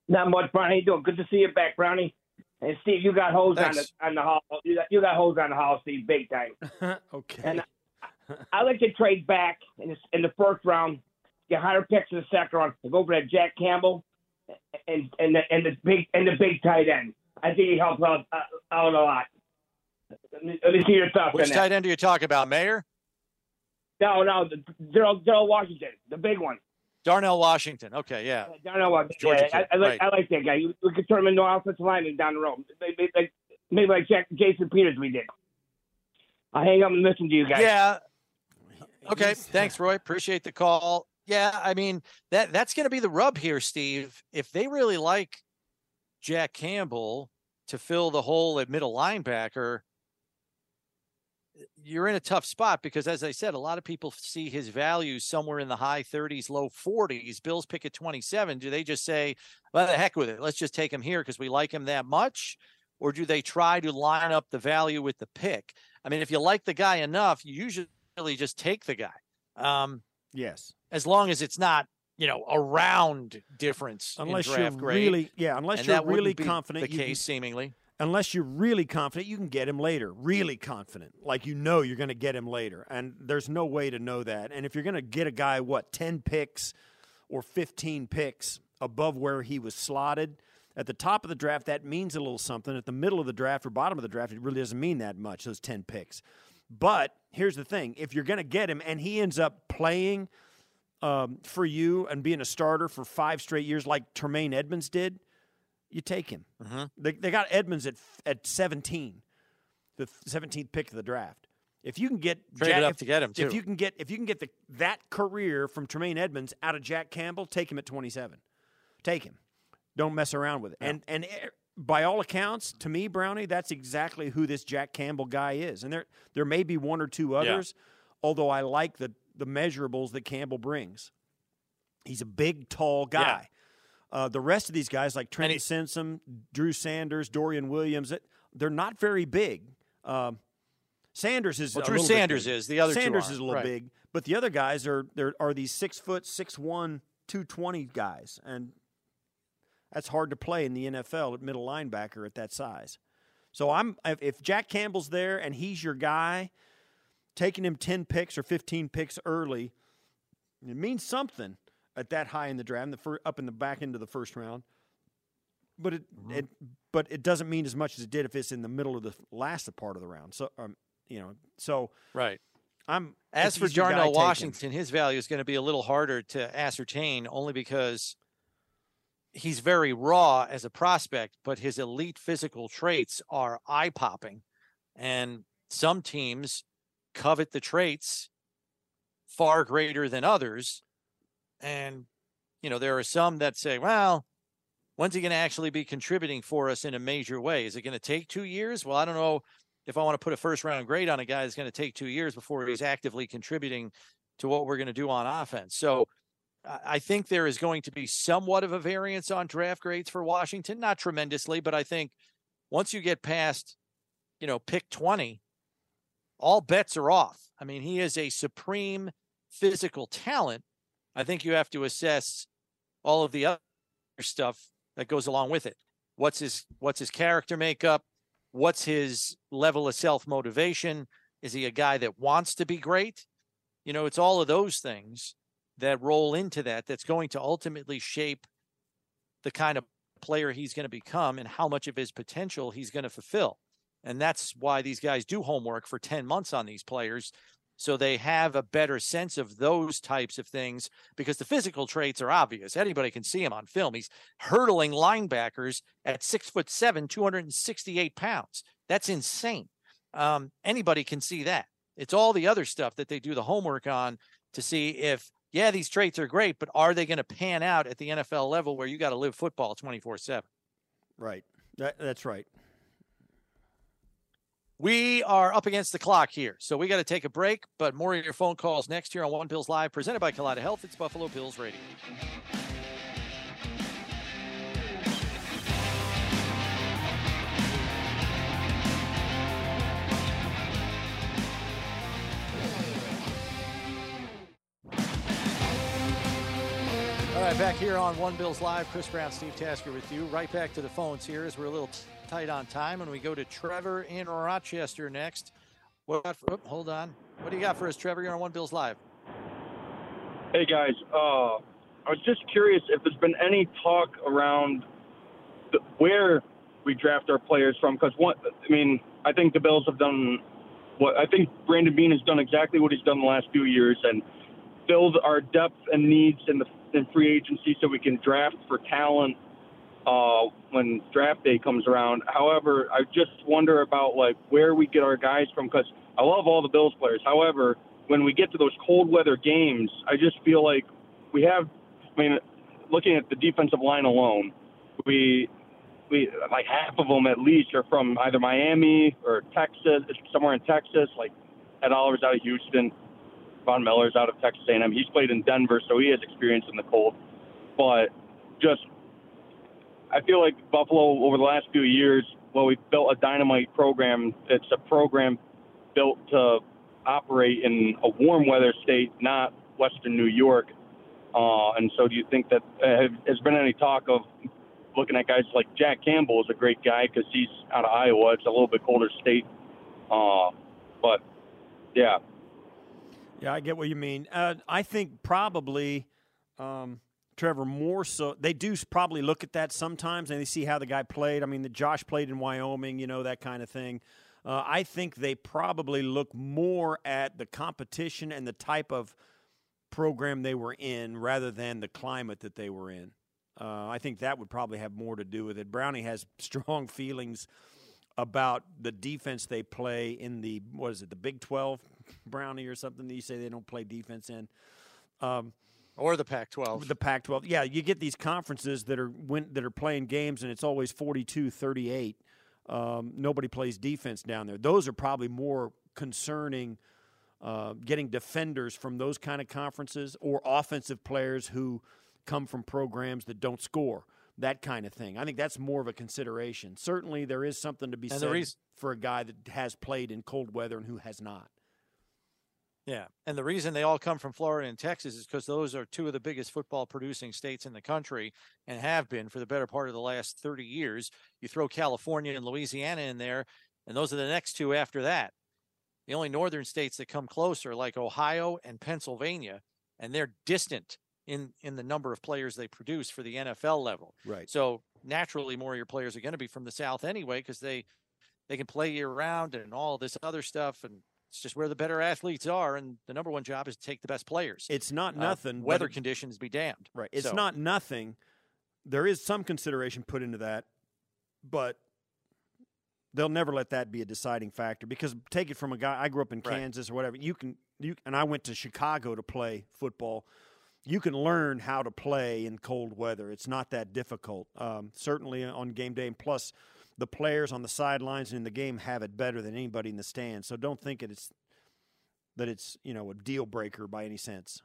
Not much, Brownie. How you doing? Good to see you back, Brownie. And Steve, you got holes on the on the hall. You got, you got holes on the hall, Steve, big time. okay. And I, I like to trade back in the, in the first round, get higher picks in the second round, to go over to Jack Campbell and and the, and the big and the big tight end. I think he helps out uh, out a lot. Let me, let me see your thoughts Which tight that. end are you talking about, Mayor? No, no, the- Daryl Daryl Washington, the big one. Darnell Washington. Okay, yeah. Darnell Washington. Yeah, I, I like right. I like that guy. We could turn him into an offensive lineman down the road. Maybe like maybe like Jack, Jason Peters we did. I hang up and listen to you guys. Yeah. Okay. Thanks, Roy. Appreciate the call. Yeah, I mean that that's going to be the rub here, Steve. If they really like Jack Campbell to fill the hole at middle linebacker, you're in a tough spot because, as I said, a lot of people see his value somewhere in the high 30s, low 40s. Bills pick at 27. Do they just say, "Well, the heck with it. Let's just take him here because we like him that much," or do they try to line up the value with the pick? I mean, if you like the guy enough, you usually just take the guy. Um, yes. as long as it's not, you know, a round difference Unless you're grade. really, yeah, unless and you're really confident. The you can- case, seemingly. unless you're really confident, you can get him later. Really confident, like you know you're going to get him later, and there's no way to know that. And if you're going to get a guy, what ten picks or fifteen picks above where he was slotted at the top of the draft, that means a little something. At the middle of the draft or bottom of the draft, it really doesn't mean that much. Those ten picks. But here's the thing: if you're going to get him, and he ends up playing um, for you and being a starter for five straight years, like Tremaine Edmunds did, you take him. Mm-hmm. They, they got Edmunds at at 17, the 17th pick of the draft. If you can get Traded up if, to get him, if you can get if you can get the that career from Tremaine Edmunds out of Jack Campbell, take him at 27. Take him. Don't mess around with it. And and eh, by all accounts, to me, Brownie, that's exactly who this Jack Campbell guy is. And there there may be one or two others, although I like the the measurables that Campbell brings. He's a big, tall guy. Uh, the rest of these guys, like Trenton Simpson, Drew Sanders, Dorian Williams, they're not very big. Um, Sanders is Well, a Drew Sanders big. is. The other Sanders is a little Right. big, but the other guys are there are these six foot, six one, two twenty guys, and that's hard to play in the NFL at middle linebacker at that size. So I'm if, if Jack Campbell's there and he's your guy, taking him ten picks or fifteen picks early, it means something at that high in the draft, the fir- up in the back end of the first round. But it, it but it doesn't mean as much as it did if it's in the middle of the last part of the round. So um, you know, so Right. I'm As for he's your guy, Darnell take him. Washington, his value is going to be a little harder to ascertain only because he's very raw as a prospect, but his elite physical traits are eye popping. And some teams covet the traits far greater than others. And, you know, there are some that say, well, when's he going to actually be contributing for us in a major way? Is it going to take two years? Well, I don't know if I want to put a first round grade on a guy that's going to take two years before he's actively contributing to what we're going to do on offense. So I think there is going to be somewhat of a variance on draft grades for Washington, not tremendously, but I think once you get past, you know, pick 20, all bets are off. I mean, he is a supreme physical talent. I think you have to assess all of the other stuff that goes along with it. What's his what's his character makeup? What's his level of self motivation? Is he a guy that wants to be great? You know, it's all of those things that roll into that that's going to ultimately shape the kind of player he's going to become and how much of his potential he's going to fulfill. And that's why these guys do homework for 10 months on these players so they have a better sense of those types of things because the physical traits are obvious. Anybody can see him on film. He's hurdling linebackers at six foot seven, 268 pounds. That's insane. Um, anybody can see that. It's all the other stuff that they do the homework on to see if, yeah, these traits are great, but are they going to pan out at the NFL level where you got to live football 24 7? Right. That, that's right. We are up against the clock here, so we got to take a break. But more of your phone calls next year on One Bills Live, presented by Kaleida Health. It's Buffalo Bills Radio. Right, back here on One Bills Live, Chris Brown, Steve Tasker with you. Right back to the phones here as we're a little tight on time, and we go to Trevor in Rochester next. What? Oh, hold on. What do you got for us, Trevor? You're on One Bills Live. Hey guys, uh, I was just curious if there's been any talk around the, where we draft our players from, because I mean, I think the Bills have done what I think Brandon Beane has done exactly what he's done the last few years and filled our depth and needs in the in free agency so we can draft for talent uh, when draft day comes around. However, I just wonder about like where we get our guys from because I love all the Bills players. However, when we get to those cold weather games, I just feel like we have. I mean, looking at the defensive line alone, we we like half of them at least are from either Miami or Texas, somewhere in Texas. Like Ed Oliver's out of Houston, Von Miller's out of Texas A&M. He's played in Denver, so he has experience in the cold. But just, I feel like Buffalo over the last few years, well, we've built a dynamite program. It's a program built to operate in a warm weather state, not Western New York. Uh, and so, do you think that uh, has been any talk of looking at guys like Jack Campbell is a great guy because he's out of Iowa. It's a little bit colder state. Uh, but yeah. Yeah, I get what you mean. Uh, I think probably, um, Trevor, more so, they do probably look at that sometimes and they see how the guy played. I mean, the Josh played in Wyoming, you know, that kind of thing. Uh, I think they probably look more at the competition and the type of program they were in rather than the climate that they were in. Uh, I think that would probably have more to do with it. Brownie has strong feelings about the defense they play in the what is it, the Big Twelve, Brownie or something that you say they don't play defense in. Um, or the Pac-12. The Pac-12. Yeah, you get these conferences that are win, that are playing games and it's always 42-38. Um, nobody plays defense down there. Those are probably more concerning uh, getting defenders from those kind of conferences or offensive players who come from programs that don't score. That kind of thing. I think that's more of a consideration. Certainly, there is something to be And said reason- for a guy that has played in cold weather and who has not. Yeah. And the reason they all come from Florida and Texas is because those are two of the biggest football producing states in the country and have been for the better part of the last 30 years. You throw California and Louisiana in there, and those are the next two after that. The only northern states that come close are like Ohio and Pennsylvania, and they're distant in in the number of players they produce for the NFL level. Right. So naturally, more of your players are going to be from the South anyway, because they they can play year round and all this other stuff, and it's just where the better athletes are. And the number one job is to take the best players. It's not Uh, nothing. but weather it- conditions be damned. Right. It's So- not nothing. There is some consideration put into that, but they'll never let that be a deciding factor because take it from a guy I grew up in Right. Kansas or whatever. You can you and I went to Chicago to play football. You can learn how to play in cold weather. It's not that difficult. Um, certainly on game day, and plus the players on the sidelines and in the game have it better than anybody in the stands. So don't think it's that it's you know a deal breaker by any sense.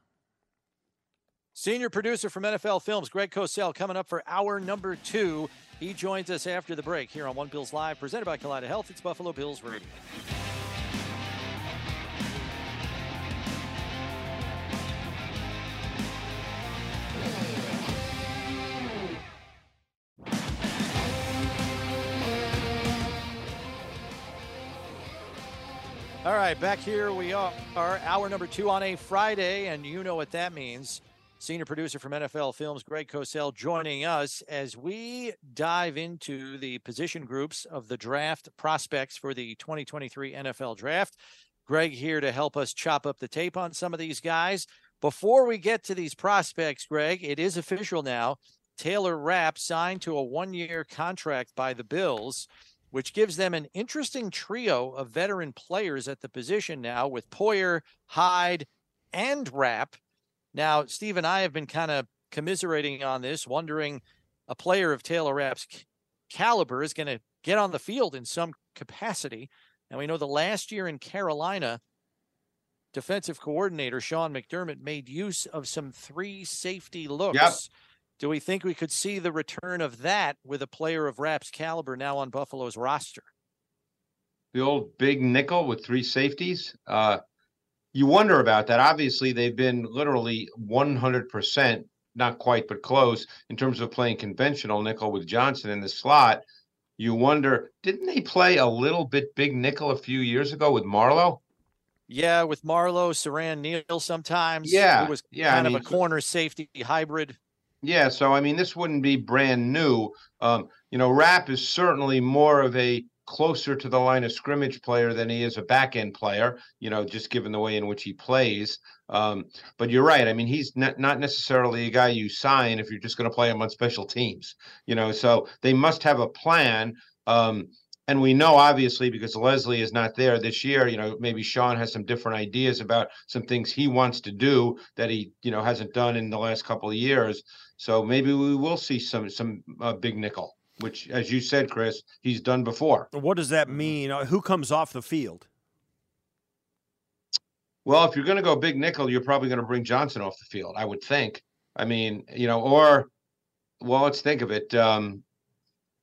Senior producer from NFL Films, Greg Cosell, coming up for hour number two. He joins us after the break here on One Bills Live, presented by Kaleida Health. It's Buffalo Bills Radio. Right, back here we are, hour number two on a Friday, and you know what that means. Senior producer from NFL Films, Greg Cosell, joining us as we dive into the position groups of the draft prospects for the 2023 NFL Draft. Greg here to help us chop up the tape on some of these guys. Before we get to these prospects, Greg, it is official now. Taylor Rapp signed to a one year contract by the Bills which gives them an interesting trio of veteran players at the position now with Poyer, Hyde, and Rapp. Now, Steve and I have been kind of commiserating on this, wondering a player of Taylor Rapp's caliber is going to get on the field in some capacity. And we know the last year in Carolina, defensive coordinator Sean McDermott made use of some three safety looks. Yep. Do we think we could see the return of that with a player of Rapp's caliber now on Buffalo's roster? The old big nickel with three safeties. Uh, you wonder about that. Obviously, they've been literally 100%, not quite, but close in terms of playing conventional nickel with Johnson in the slot. You wonder, didn't they play a little bit big nickel a few years ago with Marlowe? Yeah, with Marlowe, Siran Neal sometimes. Yeah, It was yeah, I kind mean, of a corner safety hybrid. Yeah, so I mean, this wouldn't be brand new. Um, you know, Rapp is certainly more of a closer to the line of scrimmage player than he is a back end player. You know, just given the way in which he plays. Um, but you're right. I mean, he's not not necessarily a guy you sign if you're just going to play him on special teams. You know, so they must have a plan. Um, and we know obviously because Leslie is not there this year, you know, maybe Sean has some different ideas about some things he wants to do that he, you know, hasn't done in the last couple of years. So maybe we will see some some uh, big nickel, which, as you said, Chris, he's done before. What does that mean? Uh, Who comes off the field? Well, if you're going to go big nickel, you're probably going to bring Johnson off the field, I would think. I mean, you know, or well, let's think of it. Um,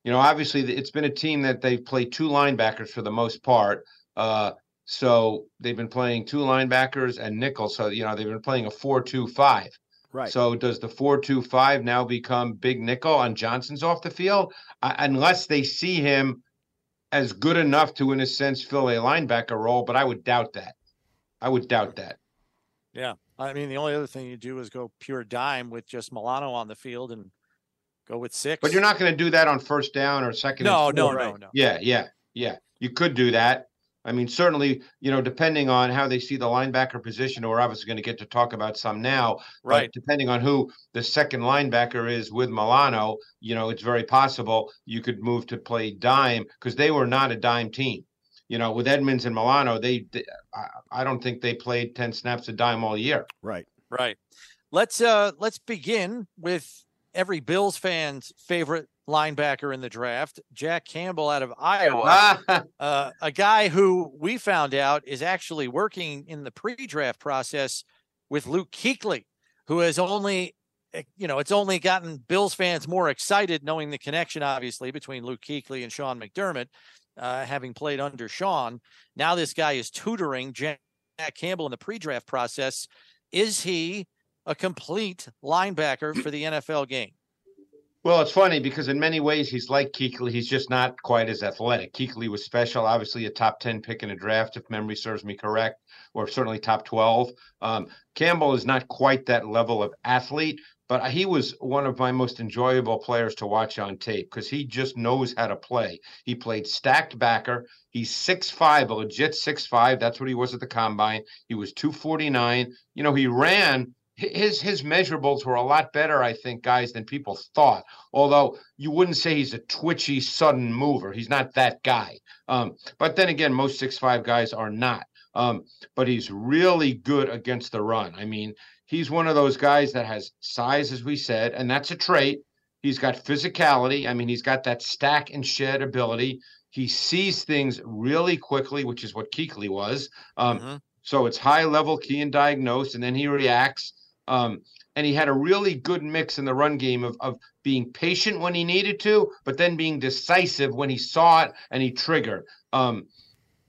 you know, obviously it's been a team that they've played two linebackers for the most part. Uh, so they've been playing two linebackers and nickel. So you know they've been playing a four-two-five. Right. So does the four-two-five now become big nickel on Johnson's off the field, uh, unless they see him as good enough to, in a sense, fill a linebacker role? But I would doubt that. I would doubt that. Yeah. I mean, the only other thing you do is go pure dime with just Milano on the field and go with six. But you're not going to do that on first down or second. and No, no, four. no, no. Yeah, yeah, yeah. You could do that. I mean, certainly, you know, depending on how they see the linebacker position, we're obviously going to get to talk about some now. but Right. depending on who the second linebacker is with Milano, you know, it's very possible you could move to play dime because they were not a dime team. You know, with Edmunds and Milano, they, they I, I don't think they played 10 snaps a dime all year. Right. Right. Let's uh let's begin with every Bills fan's favorite linebacker in the draft, Jack Campbell out of Iowa. uh, a guy who we found out is actually working in the pre-draft process with Luke Kuechly, who has only eh, you know, it's only gotten Bills fans more excited knowing the connection, obviously, between Luke Kuechly and Sean McDermott, uh, having played under Sean. Now this guy is tutoring Jack Campbell in the pre-draft process. Is he a complete linebacker for the NFL game? Well, it's funny because in many ways he's like Kuechly. He's just not quite as athletic. Kuechly was special, obviously a top 10 pick in a draft, if memory serves me correct, or certainly top 12. Um, Campbell is not quite that level of athlete, but he was one of my most enjoyable players to watch on tape because he just knows how to play. He played stacked backer. He's 6'5, a legit 6'5. That's what he was at the combine. He was 249. You know, he ran his his measurables were a lot better, I think, guys, than people thought. Although you wouldn't say he's a twitchy, sudden mover. He's not that guy. Um, but then again, most six five guys are not. Um, but he's really good against the run. I mean, he's one of those guys that has size, as we said, and that's a trait. He's got physicality. I mean, he's got that stack and shed ability. He sees things really quickly, which is what Kuechly was. Um, So it's high level key and diagnose, and then he reacts. Um, and he had a really good mix in the run game of, of being patient when he needed to, but then being decisive when he saw it and he triggered. Um,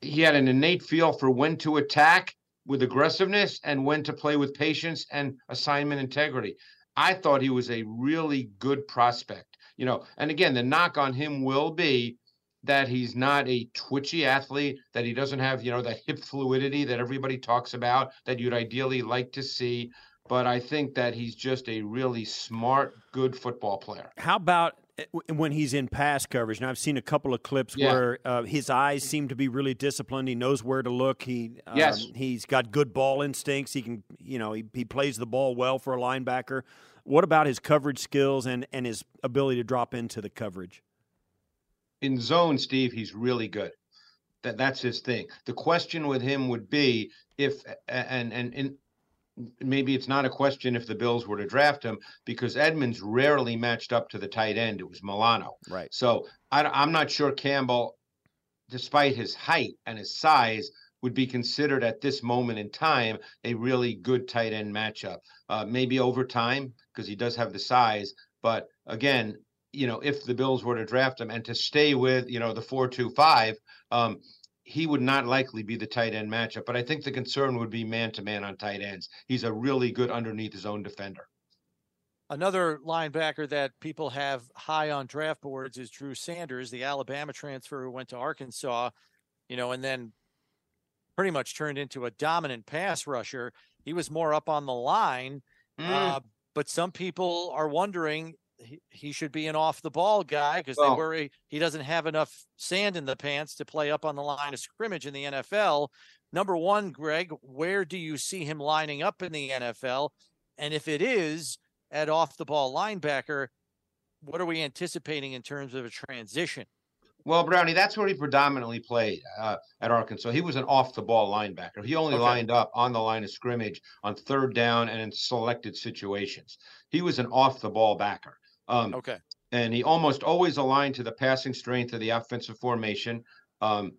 he had an innate feel for when to attack with aggressiveness and when to play with patience and assignment integrity. I thought he was a really good prospect, you know. And again, the knock on him will be that he's not a twitchy athlete, that he doesn't have, you know, that hip fluidity that everybody talks about that you'd ideally like to see. But I think that he's just a really smart, good football player. How about uh, when he's in pass coverage? And I've seen a couple of clips Yeah. where uh, his eyes seem to be really disciplined. He knows where to look. He um, Yes. he's got good ball instincts. He can you know he, he plays the ball well for a linebacker. What about his coverage skills and and his ability to drop into the coverage? in zone, Steve, he's really good. That that's his thing. The question with him would be if and and and maybe it's not a question if the Bills were to draft him because Edmunds rarely matched up to the tight end. It was Milano. Right. So I, I'm not sure Campbell, despite his height and his size, would be considered at this moment in time a really good tight end matchup. Uh, maybe over time because he does have the size, but again, you know, if the Bills were to draft him and to stay with you know the four two five, um, he would not likely be the tight end matchup. But I think the concern would be man to man on tight ends. He's a really good underneath his own defender. Another linebacker that people have high on draft boards is Drew Sanders, the Alabama transfer who went to Arkansas, you know, and then pretty much turned into a dominant pass rusher. He was more up on the line, mm. uh, but some people are wondering he, he should be an off the ball guy because well, they worry he doesn't have enough sand in the pants to play up on the line of scrimmage in the NFL. Number one, Greg, where do you see him lining up in the NFL? And if it is at off the ball linebacker, what are we anticipating in terms of a transition? Well, Brownie, that's where he predominantly played uh, at Arkansas. He was an off the ball linebacker. He only okay. lined up on the line of scrimmage on third down and in selected situations. He was an off the ball backer. Um, okay. And he almost always aligned to the passing strength of the offensive formation. Um,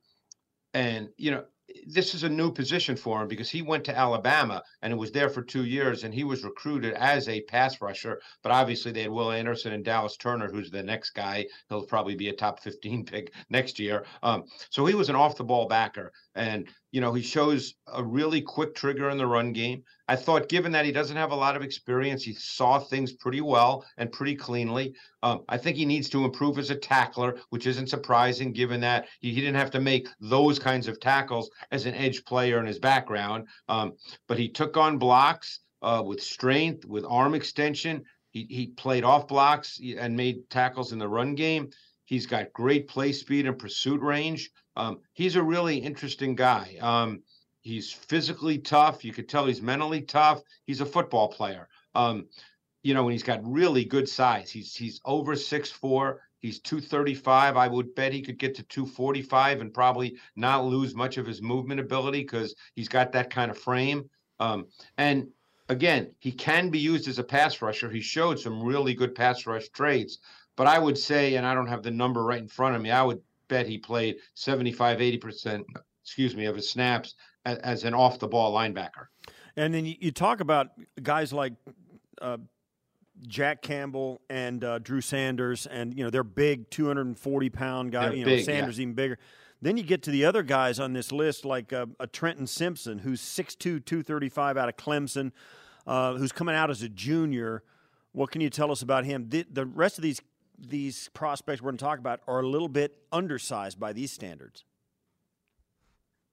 and, you know, this is a new position for him because he went to Alabama and it was there for two years and he was recruited as a pass rusher. But obviously they had Will Anderson and Dallas Turner, who's the next guy. He'll probably be a top 15 pick next year. Um, so he was an off the ball backer. And, you know, he shows a really quick trigger in the run game. I thought, given that he doesn't have a lot of experience, he saw things pretty well and pretty cleanly. Um, I think he needs to improve as a tackler, which isn't surprising given that he, he, didn't have to make those kinds of tackles as an edge player in his background. Um, but he took on blocks uh, with strength, with arm extension. He, he played off blocks and made tackles in the run game. He's got great play speed and pursuit range. Um, he's a really interesting guy. Um, he's physically tough. You could tell he's mentally tough. He's a football player. Um, you know, and he's got really good size. He's he's over six four. He's 235. I would bet he could get to 245 and probably not lose much of his movement ability because he's got that kind of frame. Um, and again, he can be used as a pass rusher. He showed some really good pass rush traits. But I would say, and I don't have the number right in front of me, I would bet he played 75, 80%, excuse me, of his snaps as, as an off the ball linebacker. And then you, you talk about guys like uh, Jack Campbell and uh, Drew Sanders, and you know they're big, 240 pound guys. You know big, Sanders yeah. even bigger. Then you get to the other guys on this list, like uh, a Trenton Simpson, who's 6'2", 235 out of Clemson, uh, who's coming out as a junior. What can you tell us about him? The, the rest of these these prospects we're going to talk about are a little bit undersized by these standards.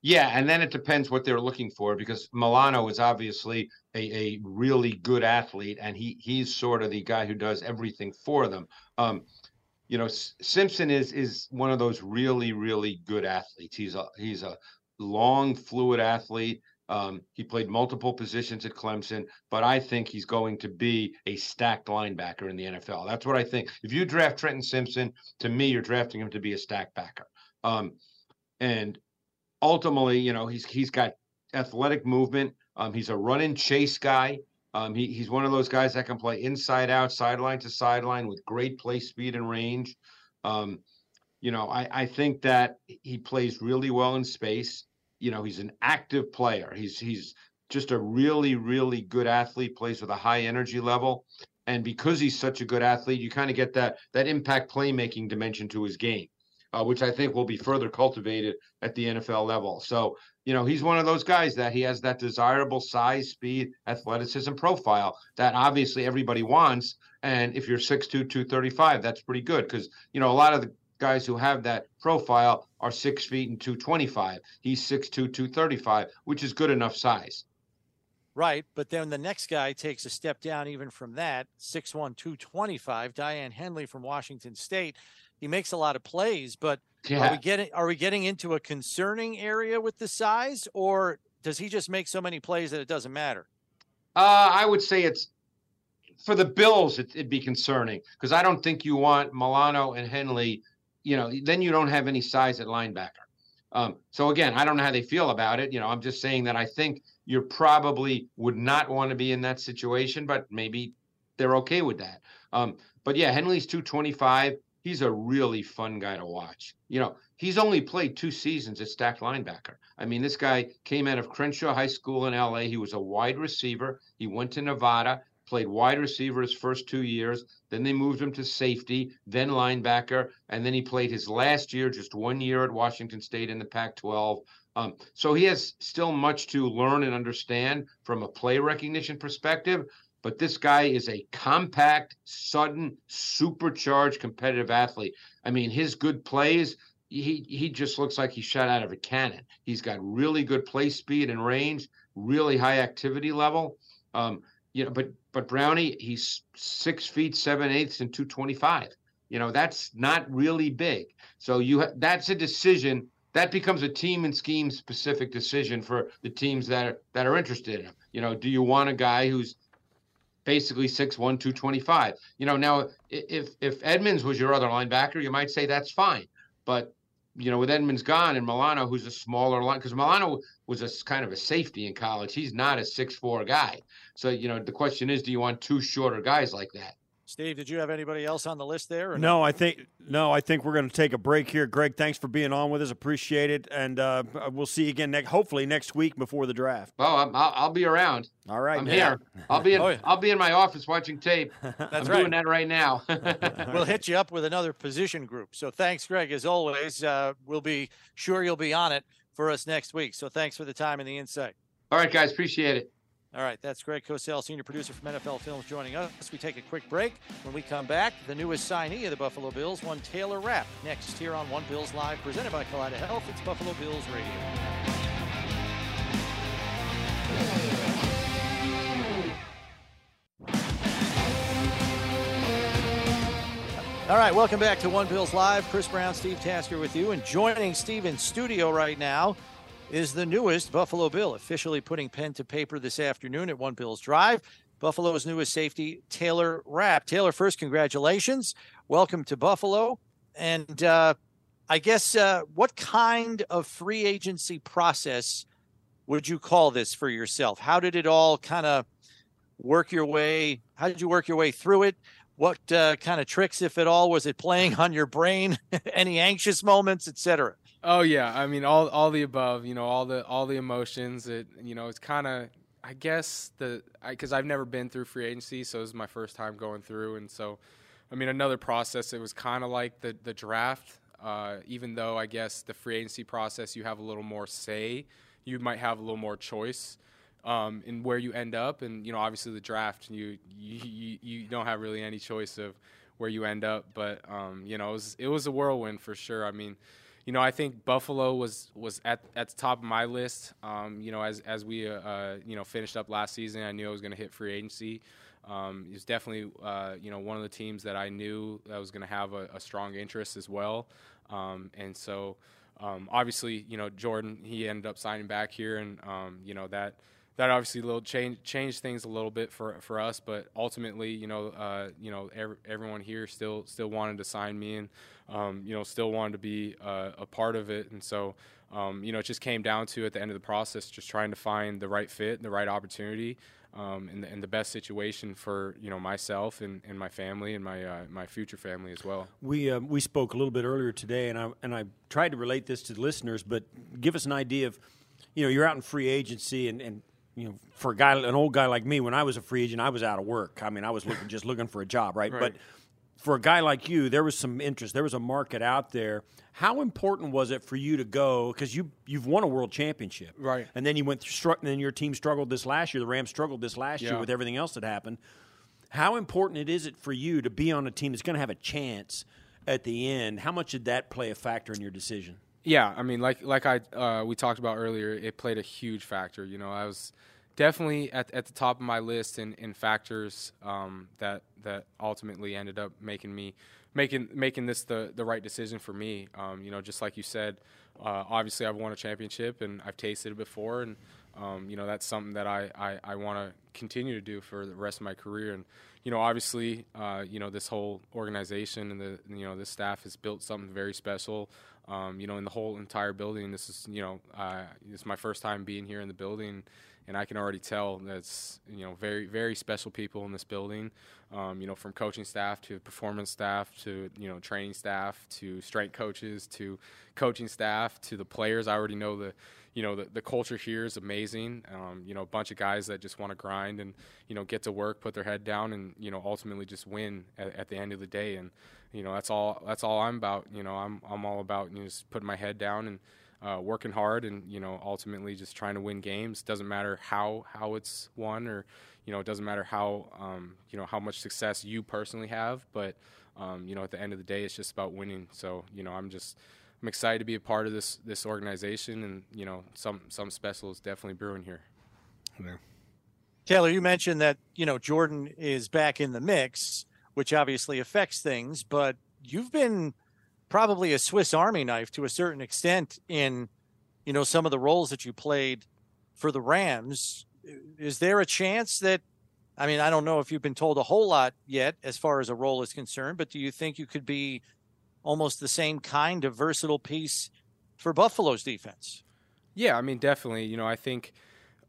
Yeah, and then it depends what they're looking for because Milano is obviously a, a really good athlete, and he he's sort of the guy who does everything for them. Um, you know, S- Simpson is is one of those really really good athletes. He's a he's a long, fluid athlete. Um, he played multiple positions at Clemson, but I think he's going to be a stacked linebacker in the NFL. That's what I think. If you draft Trenton Simpson, to me, you're drafting him to be a stacked backer. Um, and ultimately, you know, he's he's got athletic movement. Um, he's a run and chase guy. Um, he, he's one of those guys that can play inside out, sideline to sideline with great play speed and range. Um, you know, I, I think that he plays really well in space you know, he's an active player. He's he's just a really really good athlete. Plays with a high energy level, and because he's such a good athlete, you kind of get that that impact playmaking dimension to his game, uh, which I think will be further cultivated at the NFL level. So you know, he's one of those guys that he has that desirable size, speed, athleticism profile that obviously everybody wants. And if you're 6'2", 235, that's pretty good because, you know, a lot of the guys who have that profile are six feet and 225. He's 6'2, 235, which is good enough size. Right. But then the next guy takes a step down even from that 6'1, 225. Daiyan Henley from Washington State. He makes a lot of plays, but yeah. are we getting are we getting into a concerning area with the size, or does he just make so many plays that it doesn't matter? Uh, I would say it's for the Bills, it, would be concerning because I don't think you want Milano and Henley you know, then you don't have any size at linebacker. Um, so again, I don't know how they feel about it. You know, I'm just saying that I think you probably would not want to be in that situation, but maybe they're okay with that. Um, but yeah, Henley's 225. He's a really fun guy to watch. You know, he's only played two seasons at stacked linebacker. I mean, this guy came out of Crenshaw High School in LA. He was a wide receiver. He went to Nevada, played wide receiver his first two years. Then they moved him to safety, then linebacker, and then he played his last year, just one year at Washington State in the Pac 12. Um, so he has still much to learn and understand from a play recognition perspective. But this guy is a compact, sudden, supercharged competitive athlete. I mean, his good plays, he he just looks like he's shot out of a cannon. He's got really good play speed and range, really high activity level. Um, you know, but but Brownie, he's six feet seven eighths and two twenty five. You know, that's not really big. So you ha- that's a decision that becomes a team and scheme specific decision for the teams that are, that are interested in him. You know, do you want a guy who's basically 6'1", 225? You know, now if if Edmunds was your other linebacker, you might say that's fine. But you know, with Edmunds gone and Milano, who's a smaller line, because Milano was a kind of a safety in college. He's not a six four guy. So you know, the question is, do you want two shorter guys like that? Steve, did you have anybody else on the list there? No, I think no. I think we're going to take a break here. Greg, thanks for being on with us. Appreciate it, and uh, we'll see you again next. Hopefully next week before the draft. Oh, i will I'll be around. All right, I'm man. here. I'll be in. Oh, yeah. I'll be in my office watching tape. That's I'm right. doing that right now. we'll hit you up with another position group. So thanks, Greg. As always, uh, we'll be sure you'll be on it for us next week. So thanks for the time and the insight. All right, guys, appreciate it. All right, that's Greg Cosell, senior producer from NFL Films, joining us. We take a quick break. When we come back, the newest signee of the Buffalo Bills, one Taylor Rapp, next here on One Bills Live, presented by Kaleida Health. It's Buffalo Bills Radio. All right, welcome back to One Bills Live. Chris Brown, Steve Tasker with you. And joining Steve in studio right now is the newest Buffalo Bill, officially putting pen to paper this afternoon at One Bills Drive. Buffalo's newest safety, Taylor Rapp. Taylor, first, congratulations. Welcome to Buffalo. And uh, I guess uh, what kind of free agency process would you call this for yourself? How did it all kind of work your way? How did you work your way through it? What uh, kind of tricks, if at all, was it playing on your brain? Any anxious moments, etc.? Oh yeah, I mean all all the above. You know, all the all the emotions. It you know it's kind of I guess the because I've never been through free agency, so this is my first time going through, and so I mean another process. It was kind of like the the draft. Uh, even though I guess the free agency process you have a little more say, you might have a little more choice um, in where you end up, and you know obviously the draft you you you don't have really any choice of where you end up, but um, you know it was it was a whirlwind for sure. I mean you know, I think Buffalo was was at at the top of my list. Um, you know, as as we uh, uh, you know finished up last season, I knew I was going to hit free agency. Um, it was definitely uh, you know one of the teams that I knew that was going to have a, a, strong interest as well. Um, and so, um, obviously, you know, Jordan he ended up signing back here, and um, you know that that obviously little change changed things a little bit for for us. But ultimately, you know, uh, you know, every, everyone here still still wanted to sign me, and um, you know, still wanted to be uh, a part of it. And so, um, you know, it just came down to at the end of the process, just trying to find the right fit, and the right opportunity, um, and, the, and the best situation for you know myself and, and my family and my uh, my future family as well. We uh, we spoke a little bit earlier today, and I and I tried to relate this to the listeners, but give us an idea of, you know, you're out in free agency and. and you know, for a guy, an old guy like me, when I was a free agent, I was out of work. I mean, I was looking, just looking for a job, right? Right. But for a guy like you, there was some interest. There was a market out there. How important was it for you to go? Because you you've won a world championship, Right. And then you went through, and then your team struggled this last year. The Rams struggled this last year with everything else that happened. How important it is it for you to be on a team that's going to have a chance at the end? How much did that play a factor in your decision? Yeah, I mean, like like I uh, we talked about earlier, it played a huge factor. You know, I was definitely at, at the top of my list in, in factors um, that that ultimately ended up making me making making this the, the right decision for me. Um, you know, just like you said, uh, obviously I've won a championship and I've tasted it before, and um, you know that's something that I I, I want to continue to do for the rest of my career. And you know, obviously, uh, you know this whole organization and the you know this staff has built something very special. Um, you know, in the whole entire building. This is, you know, uh, is my first time being here in the building, and I can already tell that's, you know, very, very special people in this building. Um, you know, from coaching staff to performance staff to, you know, training staff to strength coaches to coaching staff to the players. I already know the, you know, the, the culture here is amazing. Um, you know, a bunch of guys that just want to grind and, you know, get to work, put their head down, and you know, ultimately just win at, at the end of the day. And you know, that's all. That's all I'm about. You know, I'm I'm all about you know, just putting my head down and uh, working hard, and you know, ultimately just trying to win games. Doesn't matter how how it's won, or you know, it doesn't matter how um, you know how much success you personally have, but um, you know, at the end of the day, it's just about winning. So you know, I'm just I'm excited to be a part of this this organization, and you know, some some special is definitely brewing here. Yeah. Taylor, you mentioned that you know Jordan is back in the mix, which obviously affects things, but you've been probably a Swiss Army knife to a certain extent in you know some of the roles that you played for the Rams. Is there a chance that I mean, I don't know if you've been told a whole lot yet as far as a role is concerned, but do you think you could be almost the same kind of versatile piece for Buffalo's defense. Yeah, I mean, definitely. You know, I think,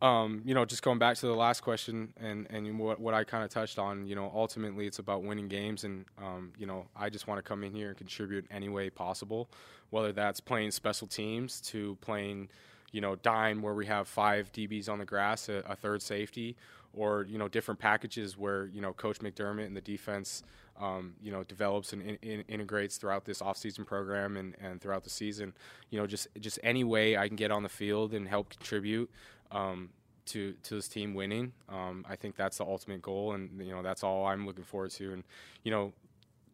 um, you know, just going back to the last question and and what what I kind of touched on. You know, ultimately it's about winning games, and um, you know, I just want to come in here and contribute any way possible, whether that's playing special teams to playing, you know, dime where we have five DBs on the grass, a, a third safety, or you know, different packages where you know Coach McDermott and the defense um, you know, develops and in, in, integrates throughout this offseason program and, and throughout the season. You know, just just any way I can get on the field and help contribute um, to to this team winning. Um, I think that's the ultimate goal, and you know, that's all I'm looking forward to. And you know,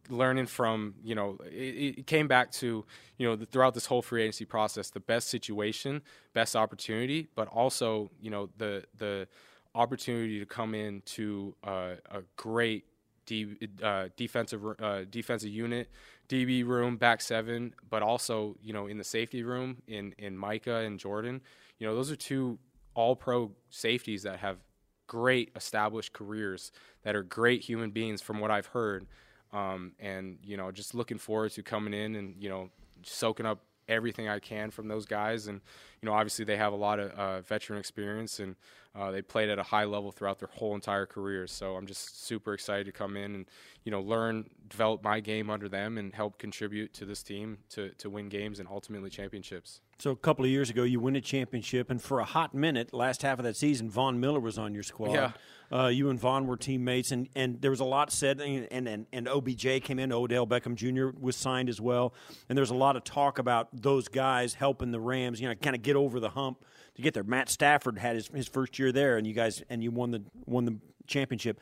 learning from you know it, it, came back to you know the, throughout this whole free agency process the best situation best opportunity but also you know the the opportunity to come in to uh, a great D, uh, defensive uh, defensive unit, DB room, back seven, but also you know in the safety room in in Micah and Jordan. You know those are two All Pro safeties that have great established careers that are great human beings from what I've heard. Um, and you know just looking forward to coming in and you know soaking up everything I can from those guys. And you know, obviously they have a lot of uh, veteran experience and uh, they played at a high level throughout their whole entire careers. So I'm just super excited to come in and you know learn, develop my game under them, and help contribute to this team to to win games and ultimately championships. So a couple of years ago, you win a championship, and for a hot minute, last half of that season, Von Miller was on your squad. Yeah. Uh, you and Von were teammates, and, and there was a lot said, and, and, and OBJ came in, Odell Beckham Jr. was signed as well, and there's a lot of talk about those guys helping the Rams, you know, kind of get over the hump to get there. Matt Stafford had his, his first year there, and you guys and you won the won the championship.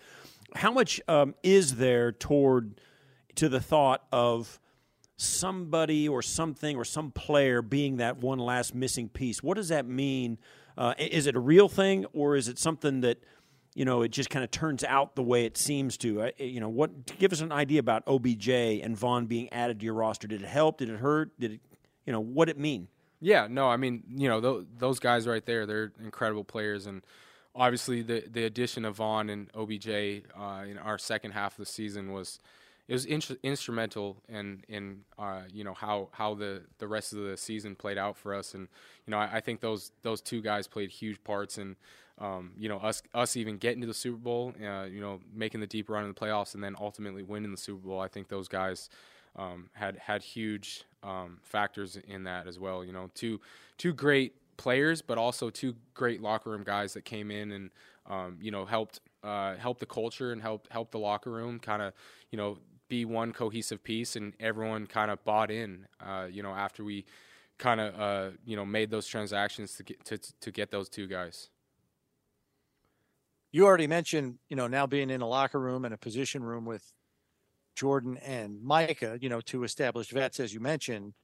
How much um, is there toward to the thought of somebody or something or some player being that one last missing piece? What does that mean? Uh, is it a real thing, or is it something that you know it just kind of turns out the way it seems to? Uh, you know, what give us an idea about OBJ and Von being added to your roster? Did it help? Did it hurt? Did it, you know, what it mean? Yeah, no, I mean, you know, th- those guys right there, they're incredible players, and obviously the the addition of Von and OBJ uh, in our second half of the season was it was in- instrumental in in uh, you know how how the the rest of the season played out for us, and you know I, I think those those two guys played huge parts in um, you know us us even getting to the Super Bowl, uh, you know making the deep run in the playoffs, and then ultimately winning the Super Bowl. I think those guys um, had had huge um, factors in that as well. You know, two two great players, but also two great locker room guys that came in and um, you know helped uh, help the culture and help help the locker room kind of you know be one cohesive piece, and everyone kind of bought in. Uh, you know, after we kind of uh, you know made those transactions to get to to get those two guys. You already mentioned, you know, now being in a locker room and a position room with Jordan and Micah, you know, two established vets, as you mentioned.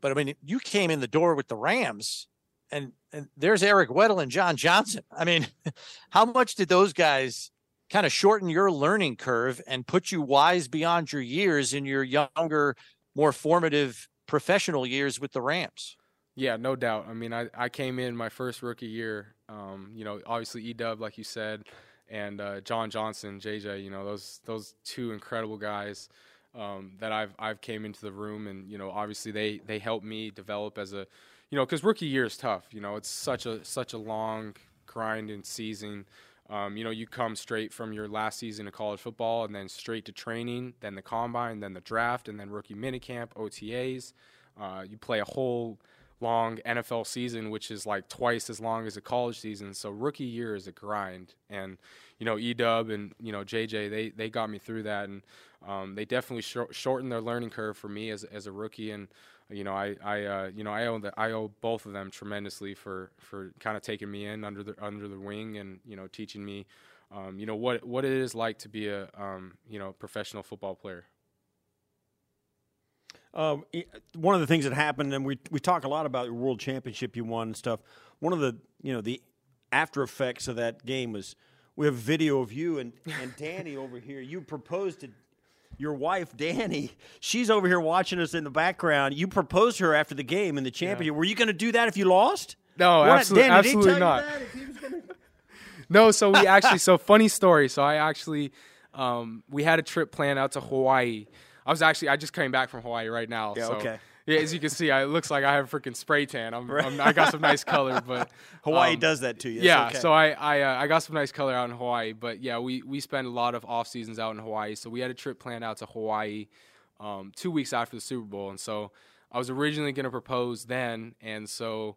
But I mean, you came in the door with the Rams, and and there's Eric Weddle and John Johnson. I mean, how much did those guys kind of shorten your learning curve and put you wise beyond your years in your younger, more formative professional years with the Rams? Yeah, no doubt. I mean, I, I came in my first rookie year. Um, you know, obviously E Dub, like you said, and uh, John Johnson, JJ. You know, those those two incredible guys. um, that I've I've came into the room, and you know, obviously they they helped me develop as a, you know, because rookie year is tough. You know, it's such a such a long grind and season. Um, you know, you come straight from your last season of college football, and then straight to training, then the combine, then the draft, and then rookie minicamp, OTAs. Uh, you play a whole long NFL season, which is like twice as long as a college season. So rookie year is a grind, and you know Edub and you know JJ they they got me through that, and um, they definitely shor- shortened their learning curve for me as as a rookie, and you know I I uh, you know I owe the, I owe both of them tremendously for for kind of taking me in under the under the wing and you know teaching me. Um, you know what what it is like to be a um, you know professional football player. Um, one of the things that happened, and we we talk a lot about the world championship you won and stuff. One of the you know the after effects of that game was we have video of you and and Danny over here. You proposed to your wife Danny. She's over here watching us in the background. You proposed to her after the game in the championship. Were you going to do that if you lost? No, What? absolutely, Danny, did he absolutely tell not. that? If he was gonna- No, so we actually so funny story. So I actually um, we had a trip planned out to Hawaii. I was actually I just came back from Hawaii right now. Yeah, so, okay. Yeah, as you can see, I, it looks like I have a freaking spray tan. I'm, I'm I got some nice color, but Hawaii um, does that to you. It's Yeah, okay. so I I, uh, I got some nice color out in Hawaii, but yeah, we we spent a lot of off seasons out in Hawaii. So we had a trip planned out to Hawaii um, two weeks after the Super Bowl, and so I was originally going to propose then, and so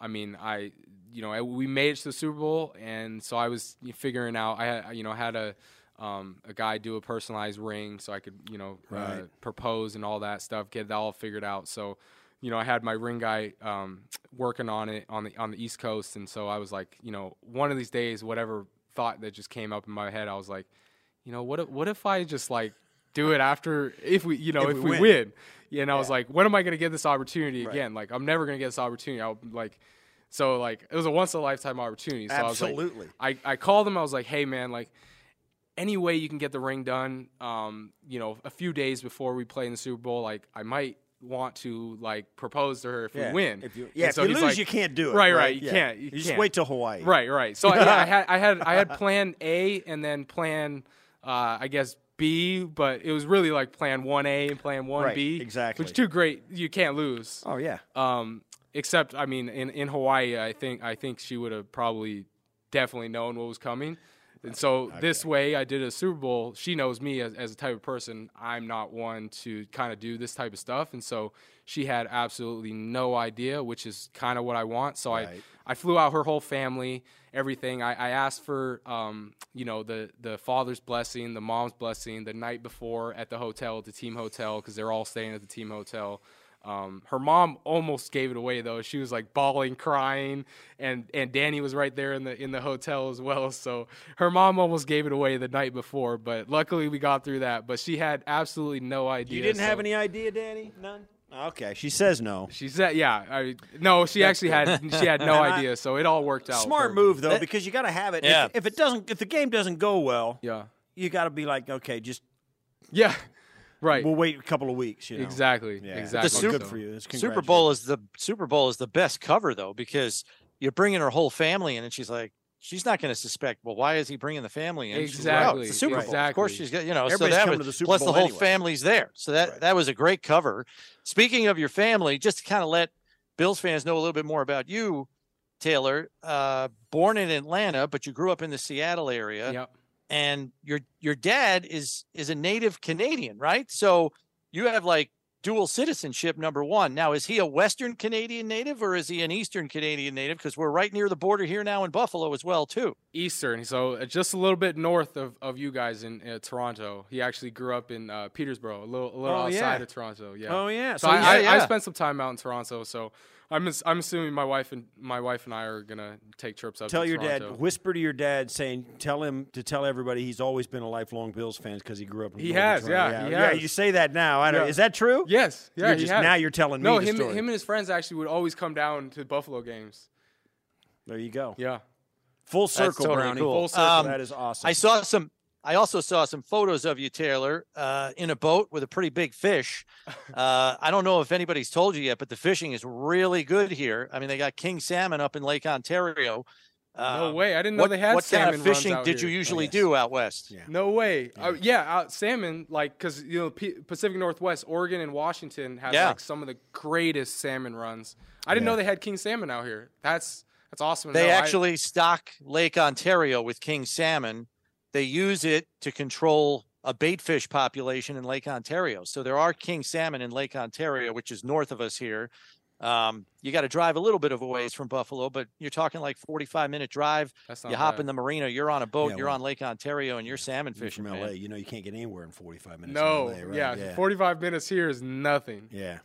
I mean I you know I, we made it to the Super Bowl, and so I was figuring out I had you know had a um, a guy do a personalized ring so I could you know uh, propose and all that stuff, get it all figured out. So you know, I had my ring guy um, working on it on the on the East Coast, and so I was like, you know, one of these days, whatever thought that just came up in my head, I was like, you know, what if, what if I just like do it after if we you know If if, we win. win, Yeah, and I was like, when am I going to get this opportunity Right. again? Like, I'm never going to get this opportunity. I'll like. So like it was a once in a lifetime opportunity. So Absolutely. I was like, I, I called him. I was like, hey man, like any way you can get the ring done, um, you know, a few days before we play in the Super Bowl, like I might want to like propose to her if Yeah, we win. if you- And yeah, if so you lose, like- you can't do it, Right, right? right. You Yeah. can't. You, You just can't. wait till Hawaii. Right, right. So yeah, I had I had I had plan A and then plan uh, I guess B, but it was really like plan one A and plan one B. Right, exactly. Which two great you can't lose. Oh yeah. Um, except I mean, in, in Hawaii, I think I think she would have probably definitely known what was coming. And so this way, I did a Super Bowl. She knows me as, as a type of person. I'm not one to kind of do this type of stuff, and so she had absolutely no idea, which is kind of what I want. So Right. I I flew out her whole family, everything. I, I asked for um, you know the the father's blessing, the mom's blessing the night before at the hotel, at the team hotel, because they're all staying at the team hotel. Um, her mom almost gave it away though. She was like bawling, crying, and and Danny was right there in the in the hotel as well. So her mom almost gave it away the night before, but luckily we got through that. But she had absolutely no idea. You didn't have any idea, Danny? None. Okay, she says no. She said, "Yeah, I, no." She actually had she had no idea, so it all worked out. Smart move though, because you got to have it. If- Yeah. If, it doesn't, if the game doesn't go well, yeah, you got to be like, okay, just yeah, right. We'll wait a couple of weeks. You know? Exactly, Yeah. exactly. The Super, good for you. That's Super Bowl is the Super Bowl is the best cover though because you're bringing her whole family in, and she's like, she's not going to suspect. Well, why is he bringing the family in? She's like, oh, Exactly, it's the Super Bowl. Of course, she's got you know. Everybody's so that coming was to the Super plus Bowl the whole anyway. family's there. So that that was a great cover. Speaking of your family, just to kind of let Bills fans know a little bit more about you, Taylor. Uh, born in Atlanta, but you grew up in the Seattle area. Yep. And your your dad is is a native Canadian, right? So you have like dual citizenship number one. Now, is he a Western Canadian native or is he an Eastern Canadian native? Because we're right near the border here now in Buffalo as well, too. Eastern, so uh, just a little bit north of, of you guys in uh, Toronto. He actually grew up in uh, Petersboro, a little a little Oh, outside yeah. of Toronto. Yeah. Oh, yeah. So, So I, he's- I, Yeah, I spent some time out in Toronto. So I'm I'm assuming my wife and my wife and I are gonna take trips up. Tell to your Toronto. dad, whisper to your dad, saying, tell him to tell everybody he's always been a lifelong Bills fan because he grew up. in He Northern has, Toronto. yeah, he yeah. has. You say that now. I don't. Yeah. Is that true? Yes. Yeah. You're he just- has. now you're telling me No, the him story. him and his friends actually would always come down to Buffalo games. There you go. Yeah. Full That's circle, totally Brownie. cool. Full circle. Um, that is awesome. I saw some. I also saw some photos of you, Taylor, uh, in a boat with a pretty big fish. Uh, I don't know if anybody's told you yet, but the fishing is really good here. I mean, they got king salmon up in Lake Ontario. No Um, way! I didn't know what- they had What salmon kind of fishing runs out did you here. usually do out west? Yeah. No way. Yeah, uh, yeah out, salmon, like, because, you know, P- Pacific Northwest, Oregon, and Washington has, Yeah. like, some of the greatest salmon runs. I didn't Yeah. know they had king salmon out here. That's that's awesome. They know. I- actually stock Lake Ontario with king salmon. They use it to control a bait fish population in Lake Ontario. So there are king salmon in Lake Ontario, which is north of us here. Um, you got to drive a little bit of a ways from Buffalo, but you're talking like 45 minute drive. That's You hop bad. in the marina, you're on a boat, Yeah, you're well, on Lake Ontario, and you're salmon You're fishing. from man. LA. You know you can't get anywhere in 45 minutes. no, in LA, right? yeah, yeah. 45 minutes here is nothing. Yeah.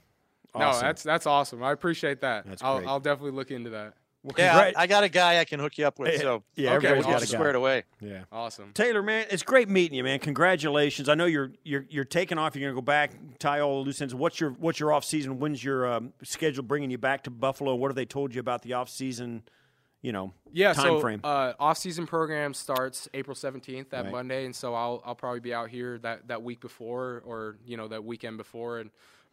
No, that's that's awesome. I appreciate that. That's I'll, great. I'll definitely look into that. Well, Yeah, I, got a guy I can hook you up with. So yeah, Okay, everybody's we'll got a guy. squared away. Yeah. Awesome. Taylor, man, it's great meeting you, man. Congratulations. I know you're you're you're taking off. You're gonna go back, tie all the loose ends. What's your what's your off season? When's your um, schedule bringing you back to Buffalo? What have they told you about the off season? You know, Yeah, time so frame. uh, off-season program starts April 17th, that Right. Monday, and so I'll I'll probably be out here that, that week before, or you know that weekend before, and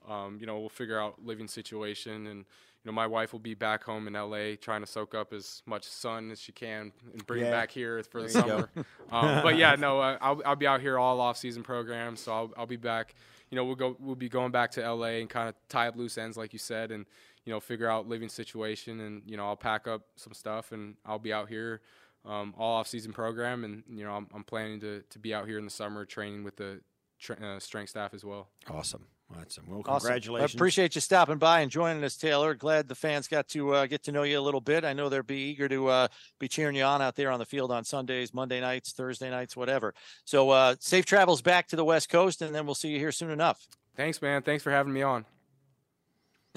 um, you know we'll figure out living situation, and you know my wife will be back home in LA trying to soak up as much sun as she can and bring Yeah. it back here for the There you go. summer. um, but yeah, no, uh, I'll I'll be out here all off-season program, so I'll I'll be back. You know we'll go we'll be going back to LA and kind of tie up loose ends like you said, and you know figure out living situation, and you know I'll pack up some stuff and I'll be out here um, all off-season program, and you know I'm, I'm planning to, to be out here in the summer training with the tra- uh, strength staff as well. awesome. Awesome. Well, Awesome. congratulations. I appreciate you stopping by and joining us, Taylor. Glad the fans got to uh, get to know you a little bit. I know they'll be eager to uh, be cheering you on out there on the field on Sundays, Monday nights, Thursday nights, whatever. So uh, safe travels back to the West Coast, and then we'll see you here soon enough. Thanks, man. Thanks for having me on.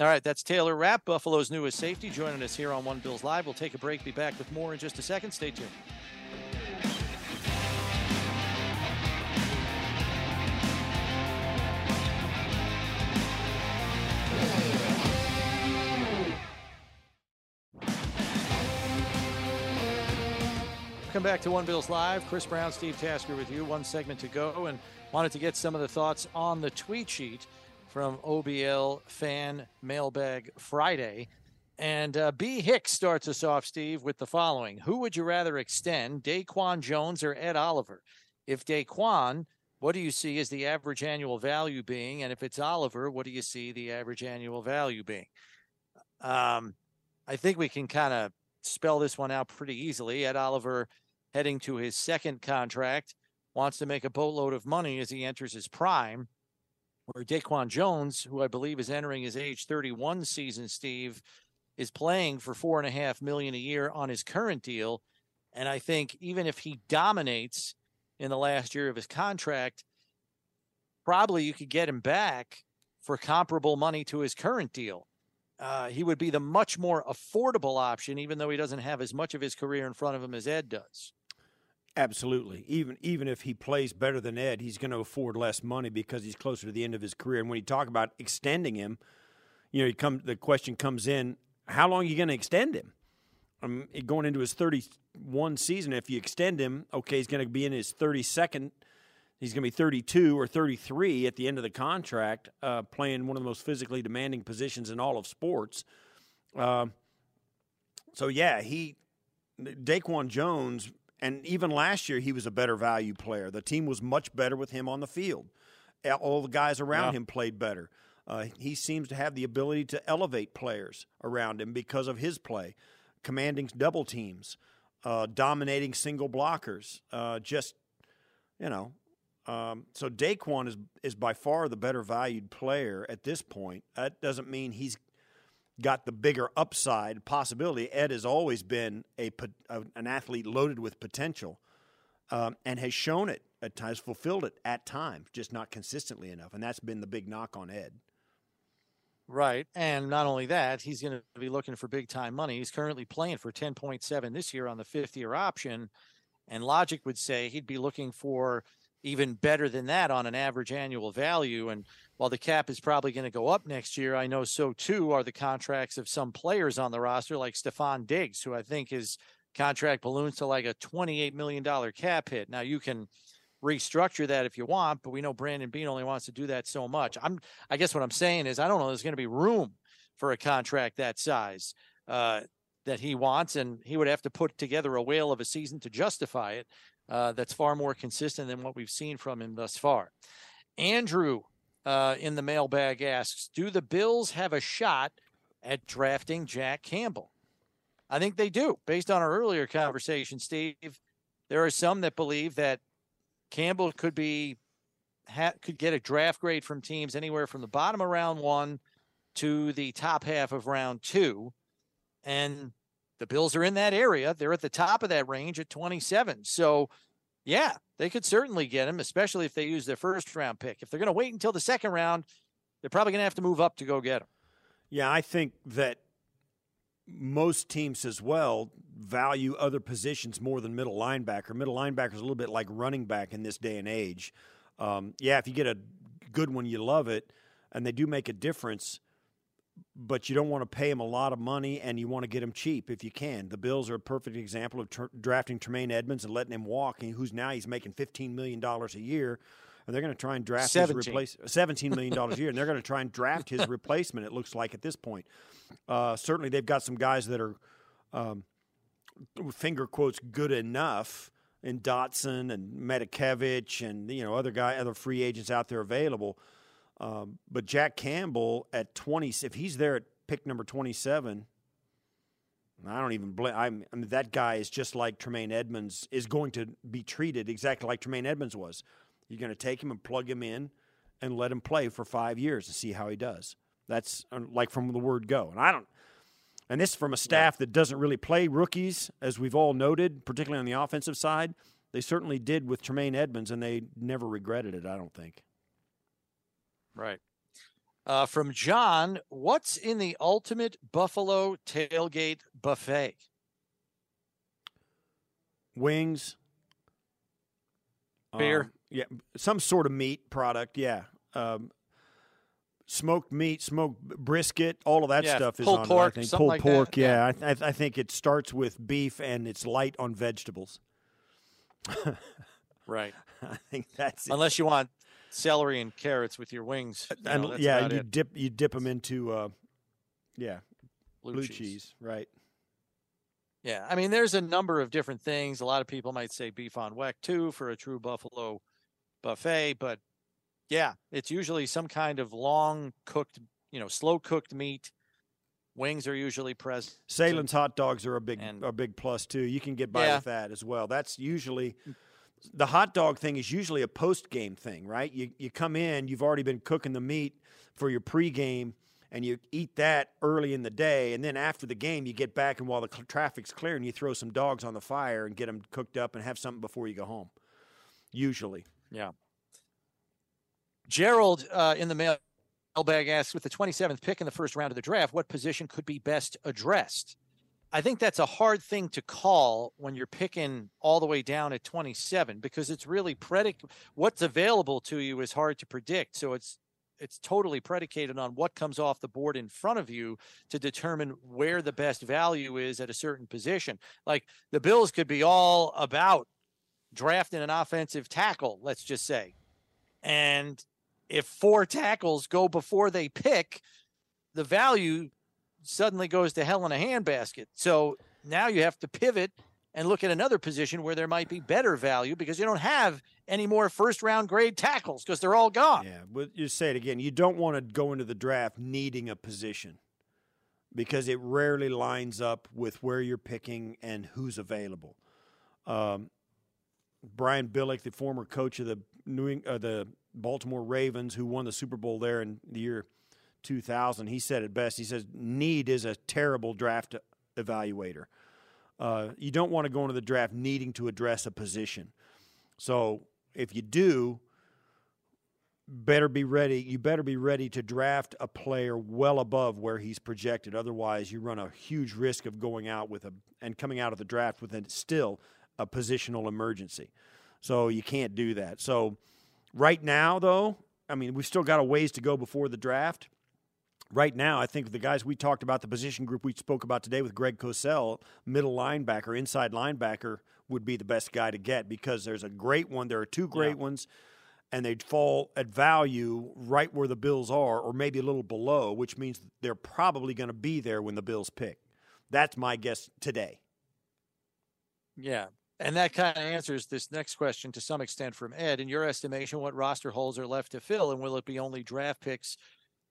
All right, that's Taylor Rapp, Buffalo's newest safety, joining us here on One Bills Live. We'll take a break, be back with more in just a second. Stay tuned. Come back to One Bills Live. Chris Brown, Steve Tasker with you. One segment to go, and wanted to get some of the thoughts on the tweet sheet from OBL Fan Mailbag Friday. And uh, B. Hicks starts us off, Steve, with the following Who would you rather extend, DaQuan Jones or Ed Oliver? If DaQuan, what do you see as the average annual value being? And if it's Oliver, what do you see the average annual value being? Um, I think we can kind of spell this one out pretty easily. Ed Oliver, heading to his second contract, wants to make a boatload of money as he enters his prime. Where DaQuan Jones, who I believe is entering his age 31 season, Steve, is playing for four and a half million a year on his current deal. And I think even if he dominates in the last year of his contract, probably you could get him back for comparable money to his current deal. Uh, he would be the much more affordable option, even though he doesn't have as much of his career in front of him as Ed does. Absolutely. Even even if he plays better than Ed, he's going to afford less money because he's closer to the end of his career. And when you talk about extending him, you know, come the question comes in: How long are you going to extend him? Um, going into his 31 season, if you extend him, okay, he's going to be in his 32nd. He's going to be 32 or 33 at the end of the contract, uh, playing one of the most physically demanding positions in all of sports. Uh, so yeah, he DaQuan Jones, and even last year he was a better value player. The team was much better with him on the field. All the guys around Yeah. him played better. Uh, he seems to have the ability to elevate players around him because of his play, commanding double teams, uh, dominating single blockers. Uh, just you know, um, so DaQuan is is by far the better valued player at this point. That doesn't mean he's got the bigger upside possibility. Ed has always been a, an athlete loaded with potential, um, and has shown it at times, fulfilled it at times, just not consistently enough. And that's been the big knock on Ed. Right. And not only that, he's going to be looking for big time money. He's currently playing for 10.7 this year on the fifth year option. And logic would say he'd be looking for even better than that on an average annual value. And while the cap is probably going to go up next year, I know so too are the contracts of some players on the roster, like Stefon Diggs, who I think his contract balloons to like a $28 million cap hit. Now you can restructure that if you want, but we know Brandon Beane only wants to do that so much. I'm I guess what I'm saying is I don't know there's going to be room for a contract that size. Uh, that he wants, and he would have to put together a whale of a season to justify it. Uh, that's far more consistent than what we've seen from him thus far. Andrew uh, in the mailbag asks Do the Bills have a shot at drafting Jack Campbell? I think they do. Based on our earlier conversation, Steve, there are some that believe that Campbell could be ha- could get a draft grade from teams anywhere from the bottom of round one to the top half of round two, and the Bills are in that area. They're at the top of that range at 27. So, yeah, they could certainly get him, especially if they use their first round pick. If they're going to wait until the second round, they're probably going to have to move up to go get him. Yeah, I think that most teams as well value other positions more than middle linebacker. Middle linebacker is a little bit like running back in this day and age. Um, yeah, if you get a good one, you love it, and they do make a difference. But you don't want to pay him a lot of money, and you want to get him cheap if you can. The Bills are a perfect example of tr- drafting Tremaine Edmunds and letting him walk, and who's now he's making fifteen million dollars a year and they're going to try and draft 17. his replace seventeen million dollars a year, and they're going to try and draft his replacement. It looks like at this point. Uh, certainly, they've got some guys that are um, finger quotes good enough in Dodson and Matakevich and you know other guy other free agents out there available. Um, but Jack Campbell at twenty, if he's there at pick number twenty seven. I don't even blame. I mean, that guy is just like Tremaine Edmunds is going to be treated exactly like Tremaine Edmunds was. You're going to take him and plug him in and let him play for five years and see how he does. That's uh, like from the word go. And I don't, and this from a staff that doesn't really play rookies, as we've all noted, particularly on the offensive side. They certainly did with Tremaine Edmunds, and they never regretted it, I don't think. Right. Uh, from John, what's in the ultimate Buffalo tailgate buffet? Wings, beer, um, yeah, some sort of meat product. Yeah, um, smoked meat, smoked brisket, all of that yeah, stuff is pulled on. Pork, I think pulled pulled pork. That. Yeah, yeah. I, th- I think it starts with beef and it's light on vegetables. right. I think that's it. unless you want celery and carrots with your wings. You and know, yeah, you it. dip you dip them into uh, yeah blue, blue cheese. cheese, right? Yeah, I mean, there's a number of different things. A lot of people might say beef on weck too for a true buffalo buffet, but yeah, it's usually some kind of long cooked, you know, slow cooked meat. Wings are usually present. Sahlen's hot dogs are a big And- a big plus too. You can get by Yeah. with that as well. That's usually the hot dog thing is usually a post game thing, right? You you come in, you've already been cooking the meat for your pregame, and you eat that early in the day, and then after the game, you get back and while the traffic's clearing, you throw some dogs on the fire and get them cooked up and have something before you go home. Usually, Yeah. Gerald uh, in the mail- mailbag asks with the 27th pick in the first round of the draft, what position could be best addressed? I think that's a hard thing to call when you're picking all the way down at 27 because it's really predic what's available to you is hard to predict. So it's it's totally predicated on what comes off the board in front of you to determine where the best value is at a certain position. Like the Bills could be all about drafting an offensive tackle, let's just say. And if four tackles go before they pick, the value suddenly goes to hell in a handbasket. So now you have to pivot and look at another position where there might be better value because you don't have any more first round grade tackles because they're all gone. yeah. But you say it again. You don't want to go into the draft needing a position because it rarely lines up with where you're picking and who's available. Um, Brian Billick, the former coach of the New uh, the Baltimore Ravens, who won the Super Bowl there in the year 2000, he said it best. He says, "Need is a terrible draft evaluator. Uh, you don't want to go into the draft needing to address a position. So if you do, better be ready. You better be ready to draft a player well above where he's projected. Otherwise, you run a huge risk of going out with a and coming out of the draft with a, still a positional emergency. So you can't do that. So right now, though, I mean, we've still got a ways to go before the draft. Right now, I think the guys we talked about, the position group we spoke about today with Greg Cosell, middle linebacker, inside linebacker, would be the best guy to get because there's a great one. There are two great ones, and they'd fall at value right where the Bills are, or maybe a little below, which means they're probably going to be there when the Bills pick. That's my guess today. Yeah. And that kind of answers this next question to some extent from Ed. In your estimation, what roster holes are left to fill, and will it be only draft picks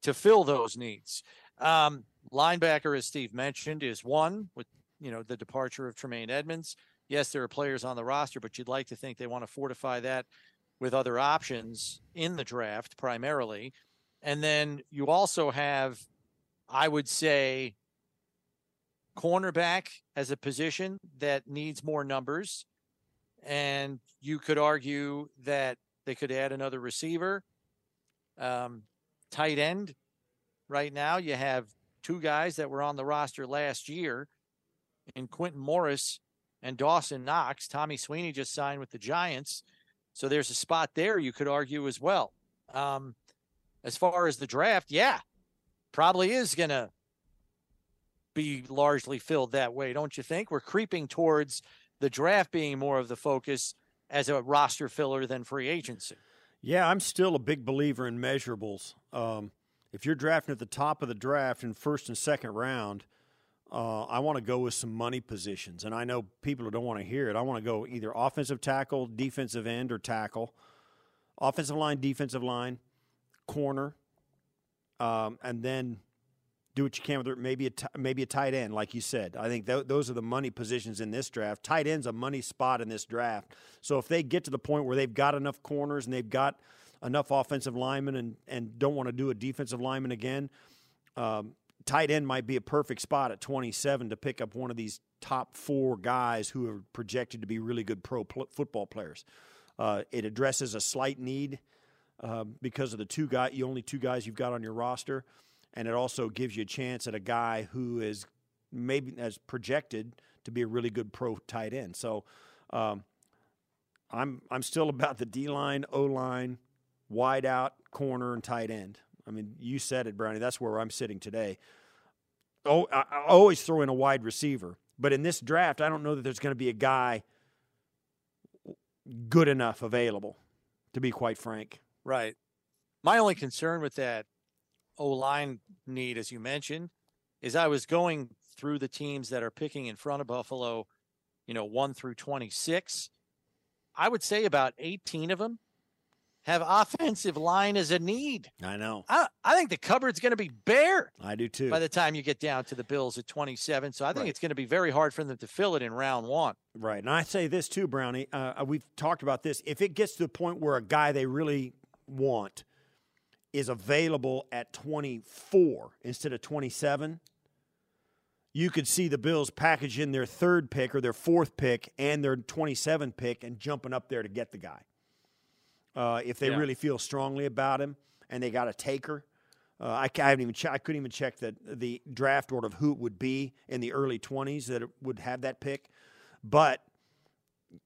to fill those needs? Um, linebacker, as Steve mentioned, is one with you know the departure of Tremaine Edmunds. Yes, there are players on the roster, but you'd like to think they want to fortify that with other options in the draft primarily. And then you also have, I would say, cornerback as a position that needs more numbers. And you could argue that they could add another receiver. Um, tight end, right now, you have two guys that were on the roster last year in Quintin Morris and Dawson Knox. Tommy Sweeney just signed with the Giants. So there's a spot there you could argue as well. Um, as far as the draft, yeah, probably is going to be largely filled that way, don't you think? We're creeping towards the draft being more of the focus as a roster filler than free agency. Yeah, I'm still a big believer in measurables. Um, if you're drafting at the top of the draft in first and second round, uh, I want to go with some money positions. And I know people don't want to hear it. I want to go either offensive tackle, defensive end, or tackle, offensive line, defensive line, corner, um, and then do what you can with it. Maybe a t- maybe a tight end, like you said. I think th- those are the money positions in this draft. Tight end's a money spot in this draft. So if they get to the point where they've got enough corners and they've got enough offensive linemen and and don't want to do a defensive lineman again, um, tight end might be a perfect spot at 27 to pick up one of these top four guys who are projected to be really good pro pl- football players. Uh, it addresses a slight need uh, because of the two guy, the only two guys you've got on your roster and it also gives you a chance at a guy who is maybe as projected to be a really good pro tight end. So um, I'm I'm still about the D line, O line, wide out, corner, and tight end. I mean, you said it, Brownie. That's where I'm sitting today. Oh, I, I always throw in a wide receiver, but in this draft, I don't know that there's going to be a guy good enough available. To be quite frank, right. My only concern with that O line need, as you mentioned, is I was going through the teams that are picking in front of Buffalo, you know, one through 26. I would say about 18 of them have offensive line as a need. I know. I, I think the cupboard's going to be bare. I do too. By the time you get down to the Bills at 27. So I think Right. it's going to be very hard for them to fill it in round one. Right. And I say this too, Brownie. Uh, we've talked about this. If it gets to the point where a guy they really want is available at 24 instead of 27, you could see the Bills package in their third pick or their fourth pick and their 27 pick and jumping up there to get the guy. Uh, if they Yeah. really feel strongly about him and they got a taker. Uh, I, I haven't even che- I couldn't even check that the draft order of who it would be in the early 20s that it would have that pick. But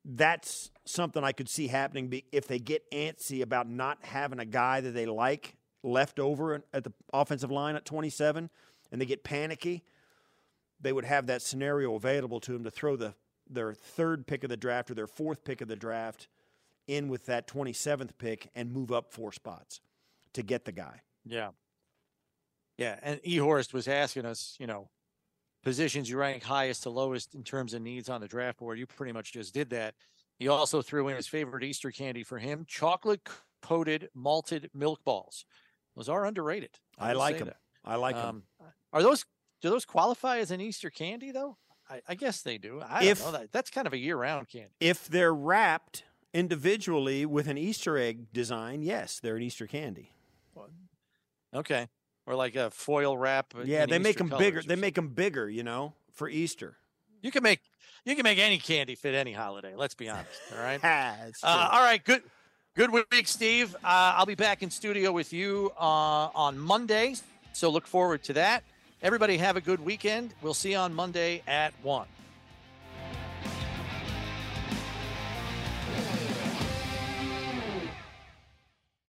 that's something I could see happening be- if they get antsy about not having a guy that they like left over at the offensive line at 27 and they get panicky. They would have that scenario available to them to throw the their third pick of the draft or their fourth pick of the draft in with that 27th pick and move up four spots to get the guy. Yeah. Yeah. And Ehorst was asking us, you know, positions you rank highest to lowest in terms of needs on the draft board. You pretty much just did that. He also threw in his favorite Easter candy for him chocolate coated malted milk balls. Those are underrated. I will like them. that. I like. Um, Are those, do those qualify as an Easter candy though? I, I guess they do. I If- don't know that. That's kind of a year round candy. If they're wrapped individually with an Easter egg design, yes, they're an Easter candy. Okay. Or like a foil wrap. Yeah, they make them bigger. They make them bigger, you know, for Easter. You can make you can make any candy fit any holiday. Let's be honest. All right. Uh, all right. Good. Good week, Steve. Uh, I'll be back in studio with you uh, on Monday, so look forward to that. Everybody have a good weekend. We'll see you on Monday at one.